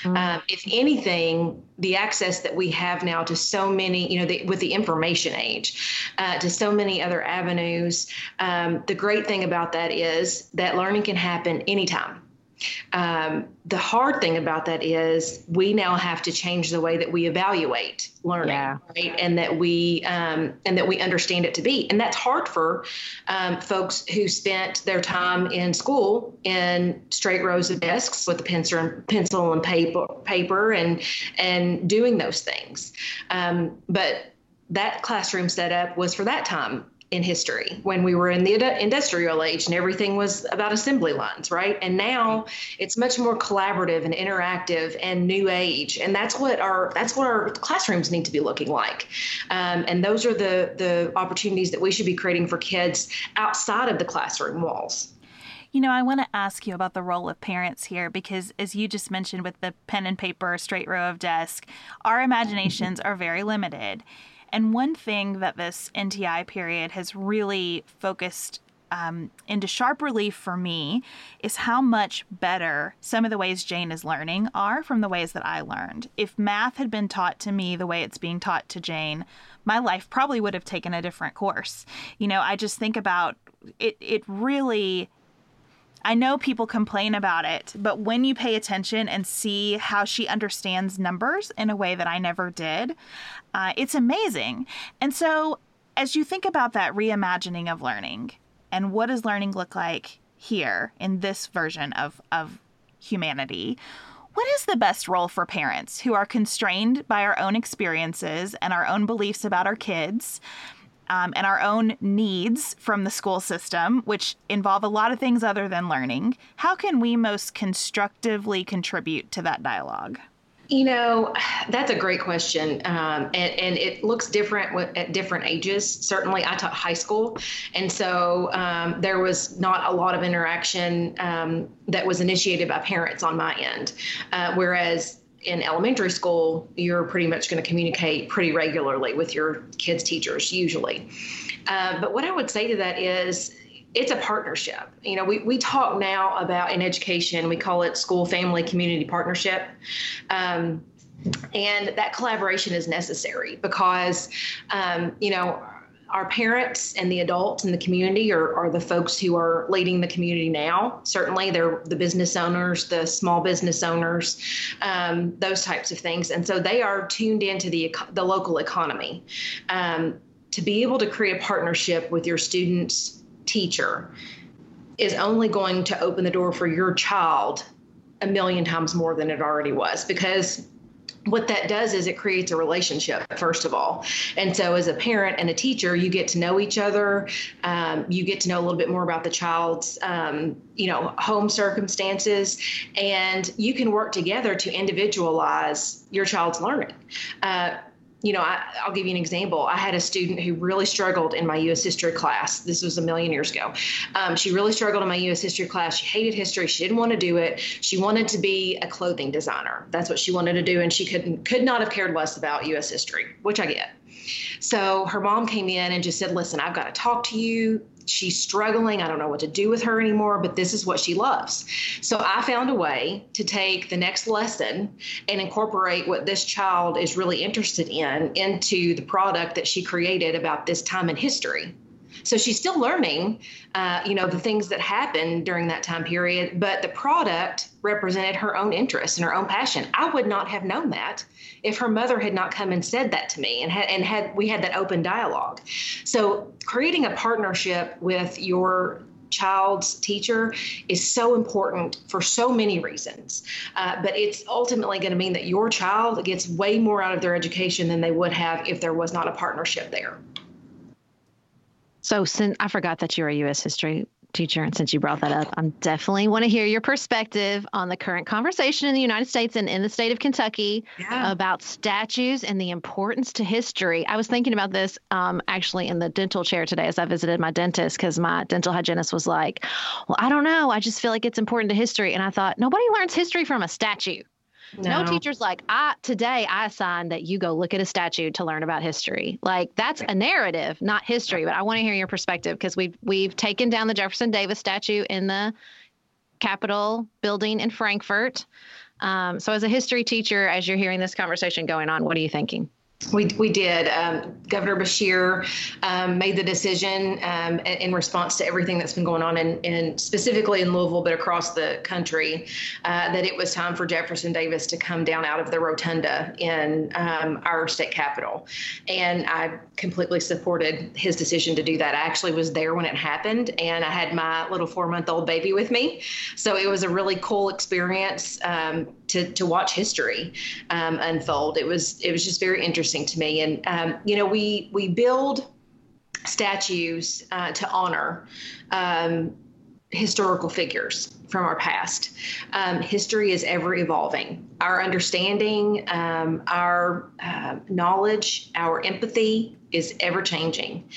Mm-hmm. Um, if anything, the access that we have now to so many, you know, the, with the information age, uh, to so many other avenues, um, the great thing about that is that learning can happen anytime. Um, the hard thing about that is we now have to change the way that we evaluate learning, yeah. right? And that we um, and that we understand it to be, and that's hard for um, folks who spent their time in school in straight rows of desks with a pencil and pencil and paper, paper, and and doing those things. Um, but that classroom setup was for that time in history when we were in the industrial age and everything was about assembly lines, right? And now it's much more collaborative and interactive and new age, and that's what our that's what our classrooms need to be looking like. Um, and those are the the opportunities that we should be creating for kids outside of the classroom walls. You know, I want to ask you about the role of parents here because, as you just mentioned with the pen and paper, straight row of desk, our imaginations are very limited. And one thing that this NTI period has really focused um, into sharp relief for me is how much better some of the ways Jane is learning are from the ways that I learned. If math had been taught to me the way it's being taught to Jane, my life probably would have taken a different course. You know, I just think about it, it really I know people complain about it, but when you pay attention and see how she understands numbers in a way that I never did, uh, it's amazing. And so, as you think about that reimagining of learning and what does learning look like here in this version of, of humanity, what is the best role for parents who are constrained by our own experiences and our own beliefs about our kids? Um, and our own needs from the school system, which involve a lot of things other than learning, how can we most constructively contribute to that dialogue? You know, that's a great question. Um, and, and, it looks different at different ages. Certainly, I taught high school. And so um, there was not a lot of interaction um, that was initiated by parents on my end. Uh, whereas in elementary school, you're pretty much going to communicate pretty regularly with your kids' teachers, usually. Uh, but what I would say to that is, it's a partnership. You know, we, we talk now about in education, we call it school family community partnership. Um, and that collaboration is necessary because, um, you know, our parents and the adults in the community are, are the folks who are leading the community now. Certainly, they're the business owners, the small business owners, um, those types of things. And so they are tuned into the, the local economy. Um, to be able to create a partnership with your student's teacher is only going to open the door for your child a million times more than it already was because what that does is it creates a relationship first of all. And so as a parent and a teacher you get to know each other. Um, you get to know a little bit more about the child's um, you know home circumstances. And you can work together to individualize your child's learning. Uh, you know, I, will give you an example. I had a student who really struggled in my U.S. history class. This was a million years ago. Um, she really struggled in my U.S. history class. She hated history. She didn't want to do it. She wanted to be a clothing designer. That's what she wanted to do, and she couldn't could not have cared less about U.S. history, which I get. So her mom came in and just said, "Listen, I've got to talk to you she's struggling. I don't know what to do with her anymore, but this is what she loves. So I found a way to take the next lesson and incorporate what this child is really interested in into the product that she created about this time in history. So she's still learning, uh, you know, the things that happened during that time period, but the product represented her own interest and her own passion. I would not have known that if her mother had not come and said that to me and had, and had we had that open dialogue. So creating a partnership with your child's teacher is so important for so many reasons. Uh, but it's ultimately going to mean that your child gets way more out of their education than they would have if there was not a partnership there. So, since I forgot that you're a U.S. history teacher, and since you brought that up, I'm definitely want to hear your perspective on the current conversation in the United States and in the state of Kentucky yeah. about statues and the importance to history. I was thinking about this um, actually in the dental chair today as I visited my dentist because my dental hygienist was like, "Well, I don't know. I just feel like it's important to history," and I thought nobody learns history from a statue. No. no teacher's like, I today I assigned that you go look at a statue to learn about history. Like that's a narrative, not history. But I want to hear your perspective because we've we've taken down the Jefferson Davis statue in the Capitol building in Frankfort. Um, so as a history teacher, as you're hearing this conversation going on, what are you thinking? We, we did. Um, Governor Beshear um, made the decision um, in response to everything that's been going on, in, in specifically in Louisville, but across the country, uh, that it was time for Jefferson Davis to come down out of the rotunda in um, our state capitol. And I completely supported his decision to do that. I actually was there when it happened, and I had my little four month old baby with me. So it was a really cool experience um, to, to watch history um, unfold. It was, it was just very interesting to me. And um, you know, we we build statues uh, to honor um, historical figures from our past. Um, history is ever evolving. Our understanding, um, our uh, knowledge, our empathy is ever changing.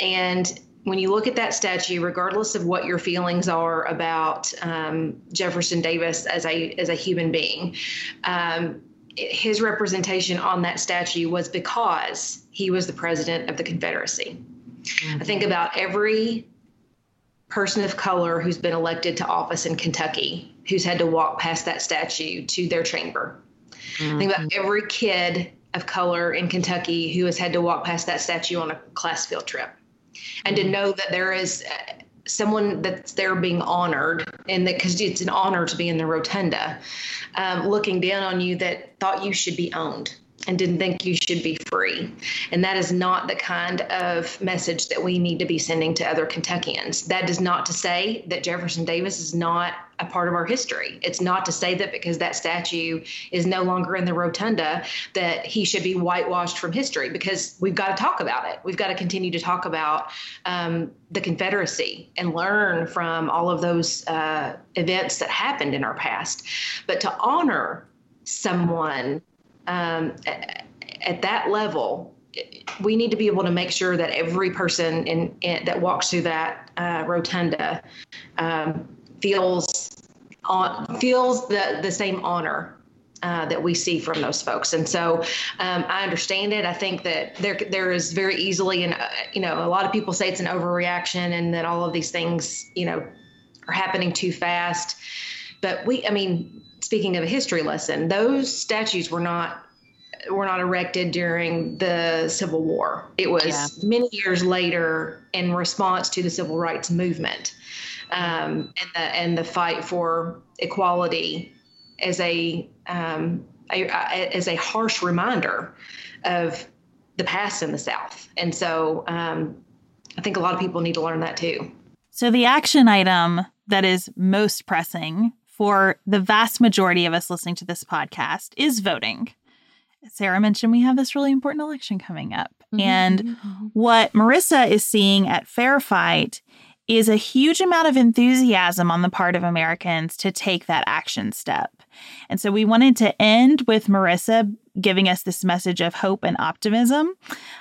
And when you look at that statue, regardless of what your feelings are about um, Jefferson Davis as a as a human being, um, his representation on that statue was because he was the president of the Confederacy. Mm-hmm. I think about every person of color who's been elected to office in Kentucky who's had to walk past that statue to their chamber. Mm-hmm. Think about mm-hmm. every kid of color in Kentucky who has had to walk past that statue on a class field trip. And to know that there is uh, someone that's there being honored and that because it's an honor to be in the rotunda um, looking down on you that thought you should be owned and didn't think you should be free. And that is not the kind of message that we need to be sending to other Kentuckians. That is not to say that Jefferson Davis is not a part of our history. It's not to say that because that statue is no longer in the rotunda that he should be whitewashed from history because we've got to talk about it. We've got to continue to talk about um, the Confederacy and learn from all of those uh, events that happened in our past. But to honor someone um, at, at, that level, we need to be able to make sure that every person in, in that walks through that uh, rotunda um, feels on, feels the the same honor uh, that we see from those folks. And so um, I understand it. I think that there there is very easily, and uh, you know, a lot of people say it's an overreaction and that all of these things, you know, are happening too fast. But we, I mean, speaking of a history lesson, those statues were not were not erected during the Civil War. It was yeah. many years later in response to the civil rights movement um, and the and the fight for equality as a, um, a, a, as a harsh reminder of the past in the South. And so um, I think a lot of people need to learn that too. So the action item that is most pressing for the vast majority of us listening to this podcast is voting. Sarah mentioned we have this really important election coming up. Mm-hmm. And what Marissa is seeing at Fair Fight is a huge amount of enthusiasm on the part of Americans to take that action step. And so we wanted to end with Marissa giving us this message of hope and optimism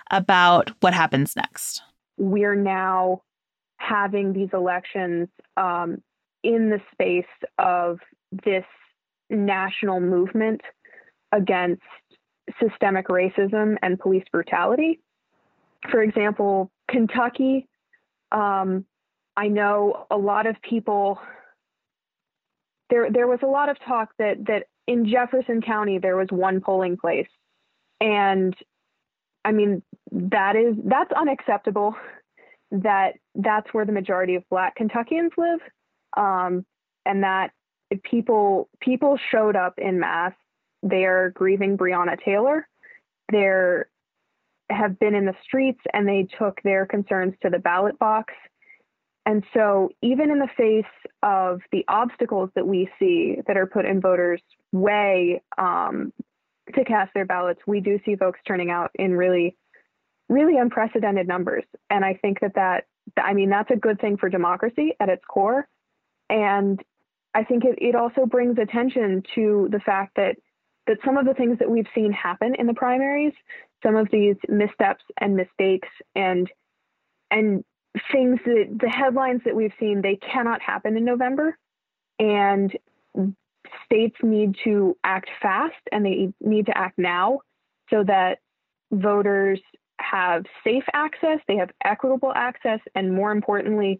about what happens next. We're now having these elections um, in the space of this national movement against systemic racism and police brutality. For example, Kentucky, um, I know a lot of people. There, there was a lot of talk that that in Jefferson County there was one polling place, and I mean that is that's unacceptable. That that's where the majority of Black Kentuckians live, um, and that people people showed up in mass. They're grieving Breonna Taylor. They're have been in the streets and they took their concerns to the ballot box. And so, even in the face of the obstacles that we see that are put in voters' way um, to cast their ballots, we do see folks turning out in really, really unprecedented numbers. And I think that that, I mean, that's a good thing for democracy at its core. And I think it, it also brings attention to the fact that that some of the things that we've seen happen in the primaries, some of these missteps and mistakes and and things that the headlines that we've seen, they cannot happen in November. And states need to act fast and they need to act now so that voters have safe access, they have equitable access, and more importantly,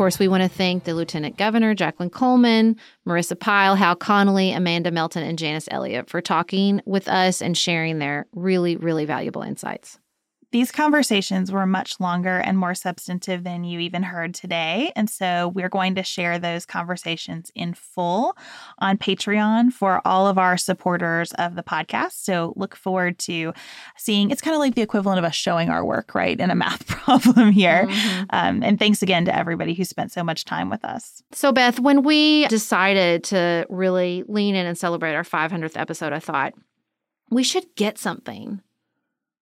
Course, we want to thank the Lieutenant Governor, Jacqueline Coleman, Marissa Pyle, Hal Connolly, Amanda Melton, and Janice Elliott for talking with us and sharing their really, really valuable insights. These conversations were much longer and more substantive than you even heard today. And so we're going to share those conversations in full on Patreon for all of our supporters of the podcast. So look forward to seeing it's kind of like the equivalent of us showing our work, right? In a math [laughs] problem here. Mm-hmm. Um, and thanks again to everybody who spent so much time with us. So, Beth, when we decided to really lean in and celebrate our 500th episode, I thought we should get something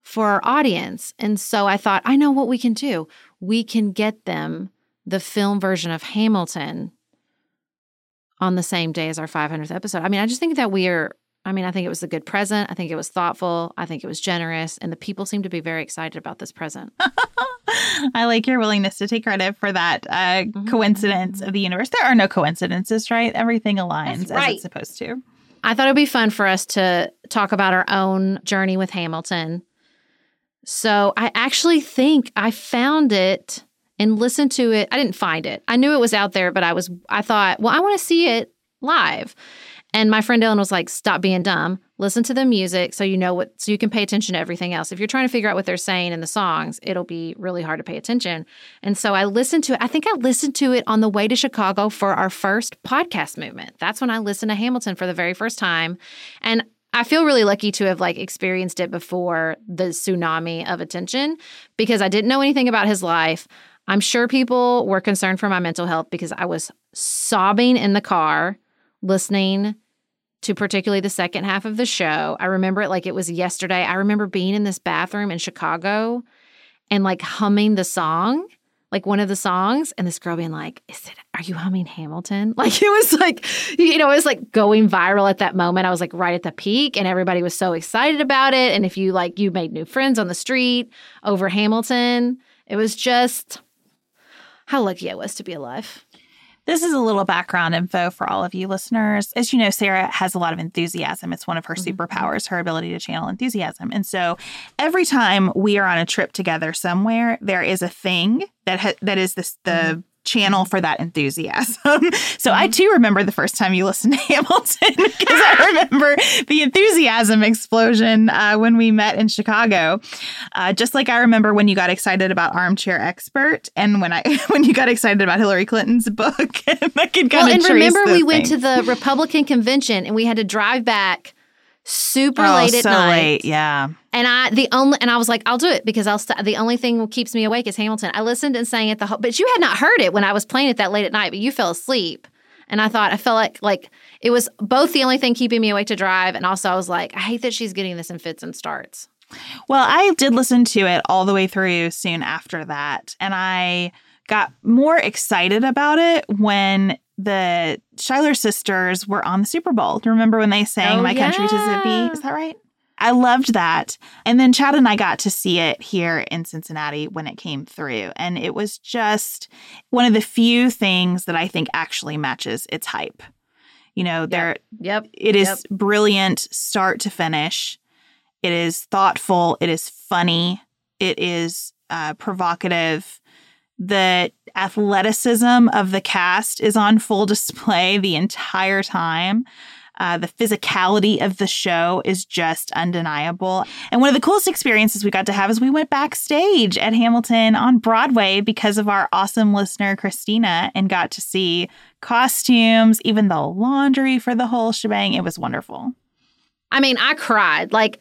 for our audience. And so I thought, I know what we can do. We can get them the film version of Hamilton on the same day as our 500th episode. I mean, I just think that we are, I mean, I think it was a good present. I think it was thoughtful. I think it was generous. And the people seem to be very excited about this present. [laughs] I like your willingness to take credit for that uh, mm-hmm. coincidence of the universe. There are no coincidences, right? Everything aligns right. as it's supposed to. I thought it would be fun for us to talk about our own journey with Hamilton so I actually think I found it and listened to it. I didn't find it. I knew it was out there, but I was I thought, well, I want to see it live. And my friend Ellen was like, stop being dumb. Listen to the music so you know what so you can pay attention to everything else. If you're trying to figure out what they're saying in the songs, it'll be really hard to pay attention. And so I listened to it. I think I listened to it on the way to Chicago for our first podcast movement. That's when I listened to Hamilton for the very first time. And I feel really lucky to have like experienced it before the tsunami of attention because I didn't know anything about his life. I'm sure people were concerned for my mental health because I was sobbing in the car listening to particularly the second half of the show. I remember it like it was yesterday. I remember being in this bathroom in Chicago and like humming the song, like one of the songs, and this girl being like, Is it, are you humming Hamilton? [laughs] Like it was like, you know, it was like going viral at that moment. I was like right at the peak and everybody was so excited about it. And if you like, you made new friends on the street over Hamilton, it was just how lucky I was to be alive. This is a little background info for all of you listeners. As you know, Sarah has a lot of enthusiasm. It's one of her mm-hmm. superpowers, her ability to channel enthusiasm. And so every time we are on a trip together somewhere, there is a thing that ha- that is this the mm-hmm channel for that enthusiasm. [laughs] so I mm-hmm. too remember the first time you listened to [laughs] Hamilton because I remember the enthusiasm explosion uh, when we met in Chicago. Uh, just like I remember when you got excited about Armchair Expert and when I [laughs] when you got excited about Hillary Clinton's book. I could kind well, and remember we things. went to the Republican convention and we had to drive back super oh, late at so night. Late, yeah. And I the only and I was like, I'll do it because I'll st- the only thing that keeps me awake is Hamilton. I listened and sang it the whole, but you had not heard it when I was playing it that late at night, but you fell asleep. And I thought I felt like like it was both the only thing keeping me awake to drive, and also I was like, I hate that she's getting this in fits and starts. Well, I did listen to it all the way through soon after that, and I got more excited about it when the Schuyler sisters were on the Super Bowl. Do you remember when they sang oh, My yeah. Country to Be? Is that right? I loved that. And then Chad and I got to see it here in Cincinnati when it came through. And it was just one of the few things that I think actually matches its hype. You know, there yep. it is yep. brilliant start to finish. It is thoughtful, it is funny, it is uh, provocative the athleticism of the cast is on full display the entire time. Uh, the physicality of the show is just undeniable. And one of the coolest experiences we got to have is we went backstage at Hamilton on Broadway because of our awesome listener, Christina, and got to see costumes, even the laundry for the whole shebang. It was wonderful. I mean, I cried. Like,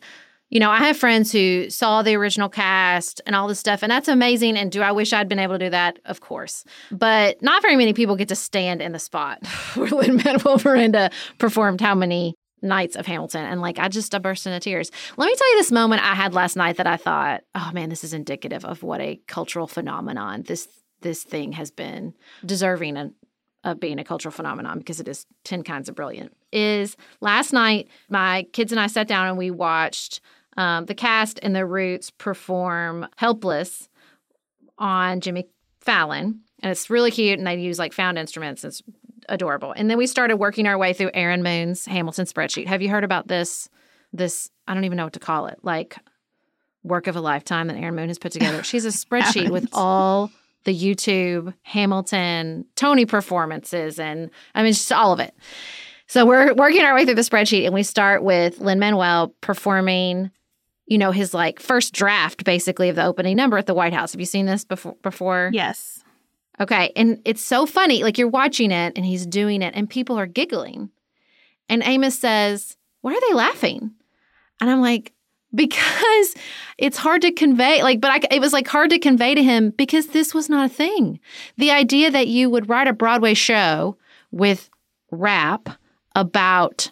you know, I have friends who saw the original cast and all this stuff, and that's amazing. And do I wish I'd been able to do that? Of course. But not very many people get to stand in the spot [laughs] where Lin Manuel Miranda performed how many nights of Hamilton. And like, I just I burst into tears. Let me tell you this moment I had last night that I thought, oh man, this is indicative of what a cultural phenomenon this this thing has been deserving of being a cultural phenomenon because it is 10 kinds of brilliant. Is last night, my kids and I sat down and we watched um, the cast and the Roots perform Helpless on Jimmy Fallon. And it's really cute. And they use like found instruments. It's adorable. And then we started working our way through Aaron Moon's Hamilton spreadsheet. Have you heard about this? This, I don't even know what to call it. Like work of a lifetime that Aaron Moon has put together. She's a [laughs] spreadsheet with all the YouTube Hamilton Tony performances and I mean just all of it. So we're working our way through the spreadsheet and we start with Lin Manuel performing you know, his like first draft basically of the opening number at the White House. Have you seen this before before? Yes. Okay. And it's so funny. Like you're watching it and he's doing it and people are giggling. And Amos says, Why are they laughing? And I'm like, because it's hard to convey like but I, it was like hard to convey to him because this was not a thing the idea that you would write a broadway show with rap about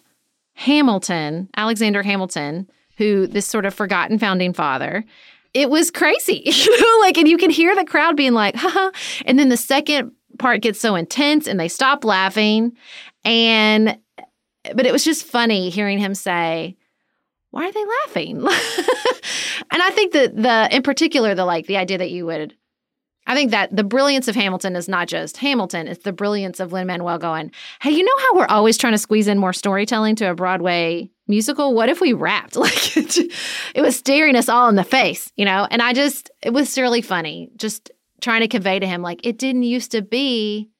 hamilton alexander hamilton who this sort of forgotten founding father. It was crazy [laughs] you know like and you can hear the crowd being like haha and then the second part gets so intense and they stop laughing. And but it was just funny hearing him say why are they laughing? [laughs] And i think that the in particular the like the idea that you would I think that the brilliance of Hamilton is not just Hamilton, it's the brilliance of Lin Manuel going, hey, you know how we're always trying to squeeze in more storytelling to a Broadway musical? What if we rapped? [laughs] Like it was staring us all in the face, you know? And I just, it was really funny just trying to convey to him, like, it didn't used to be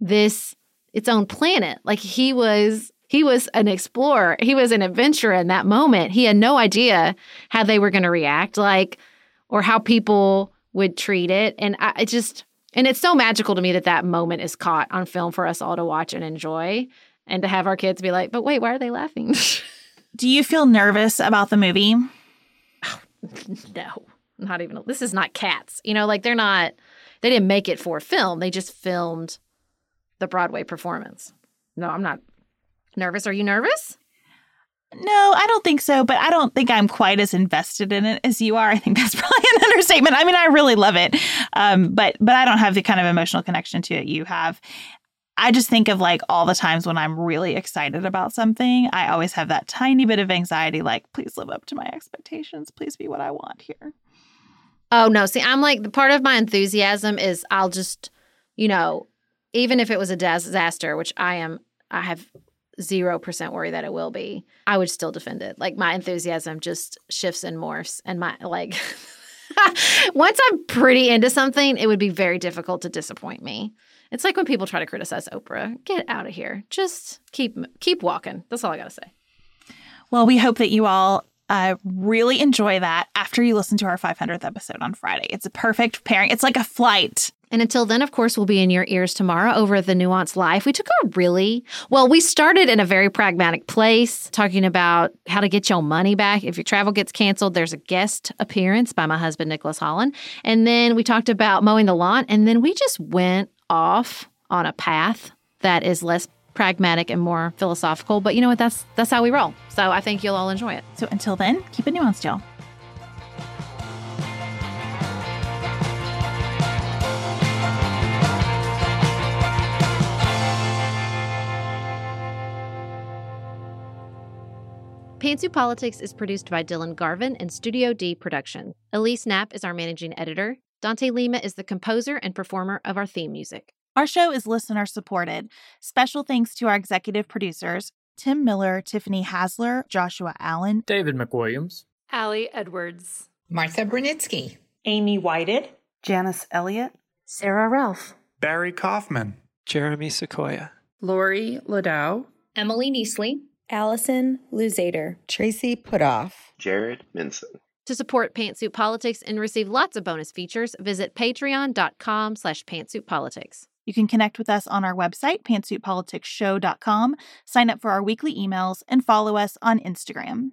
this, its own planet. Like he was he was an explorer. He was an adventurer in that moment. He had no idea how they were going to react, like, or how people would treat it. And I it just, and it's so magical to me that that moment is caught on film for us all to watch and enjoy and to have our kids be like, but wait, why are they laughing? [laughs] Do you feel nervous about the movie? Oh, [laughs] no, not even. This is not cats. You know, like they're not, they didn't make it for film. They just filmed the Broadway performance. No, I'm not nervous. Are you nervous? No, I don't think so, but I don't think I'm quite as invested in it as you are. I think that's [laughs] probably an understatement. I mean, I really love it, um, but but I don't have the kind of emotional connection to it you have. I just think of like all the times when I'm really excited about something, I always have that tiny bit of anxiety like, please live up to my expectations. Please be what I want here. Oh, no. See, I'm like, the part of my enthusiasm is I'll just, you know, even if it was a disaster, which I am, I have 0% worry that it will be, I would still defend it. Like my enthusiasm just shifts and morphs. And my, like, [laughs] once I'm pretty into something, it would be very difficult to disappoint me. It's like when people try to criticize Oprah. Get out of here. Just keep keep walking. That's all I got to say. Well, we hope that you all uh, really enjoy that after you listen to our 500th episode on Friday. It's a perfect pairing. It's like a flight. And until then, of course, we'll be in your ears tomorrow over the Nuance Life. We took a really well, we started in a very pragmatic place, talking about how to get your money back. If your travel gets canceled, there's a guest appearance by my husband, Nicholas Holland. And then we talked about mowing the lawn. And then we just went off on a path that is less pragmatic and more philosophical. But you know what? That's that's how we roll. So I think you'll all enjoy it. So until then, keep it nuanced, y'all. Pantsuit Politics is produced by Dylan Garvin and Studio D Production. Elise Knapp is our managing editor. Dante Lima is the composer and performer of our theme music. Our show is listener supported. Special thanks to our executive producers, Tim Miller, Tiffany Hasler, Joshua Allen, David McWilliams, Allie Edwards, Martha Brunitsky, Amy Whited, Janice Elliott, Sarah Ralph, Barry Kaufman, Jeremy Sequoia, Lori Ladow, Emily Neasley, Allison Luzader, Tracy Putoff, Jared Minson. To support Pantsuit Politics and receive lots of bonus features, visit patreon.com slash pantsuitpolitics. You can connect with us on our website, pantsuitpoliticsshow.com, sign up for our weekly emails, and follow us on Instagram.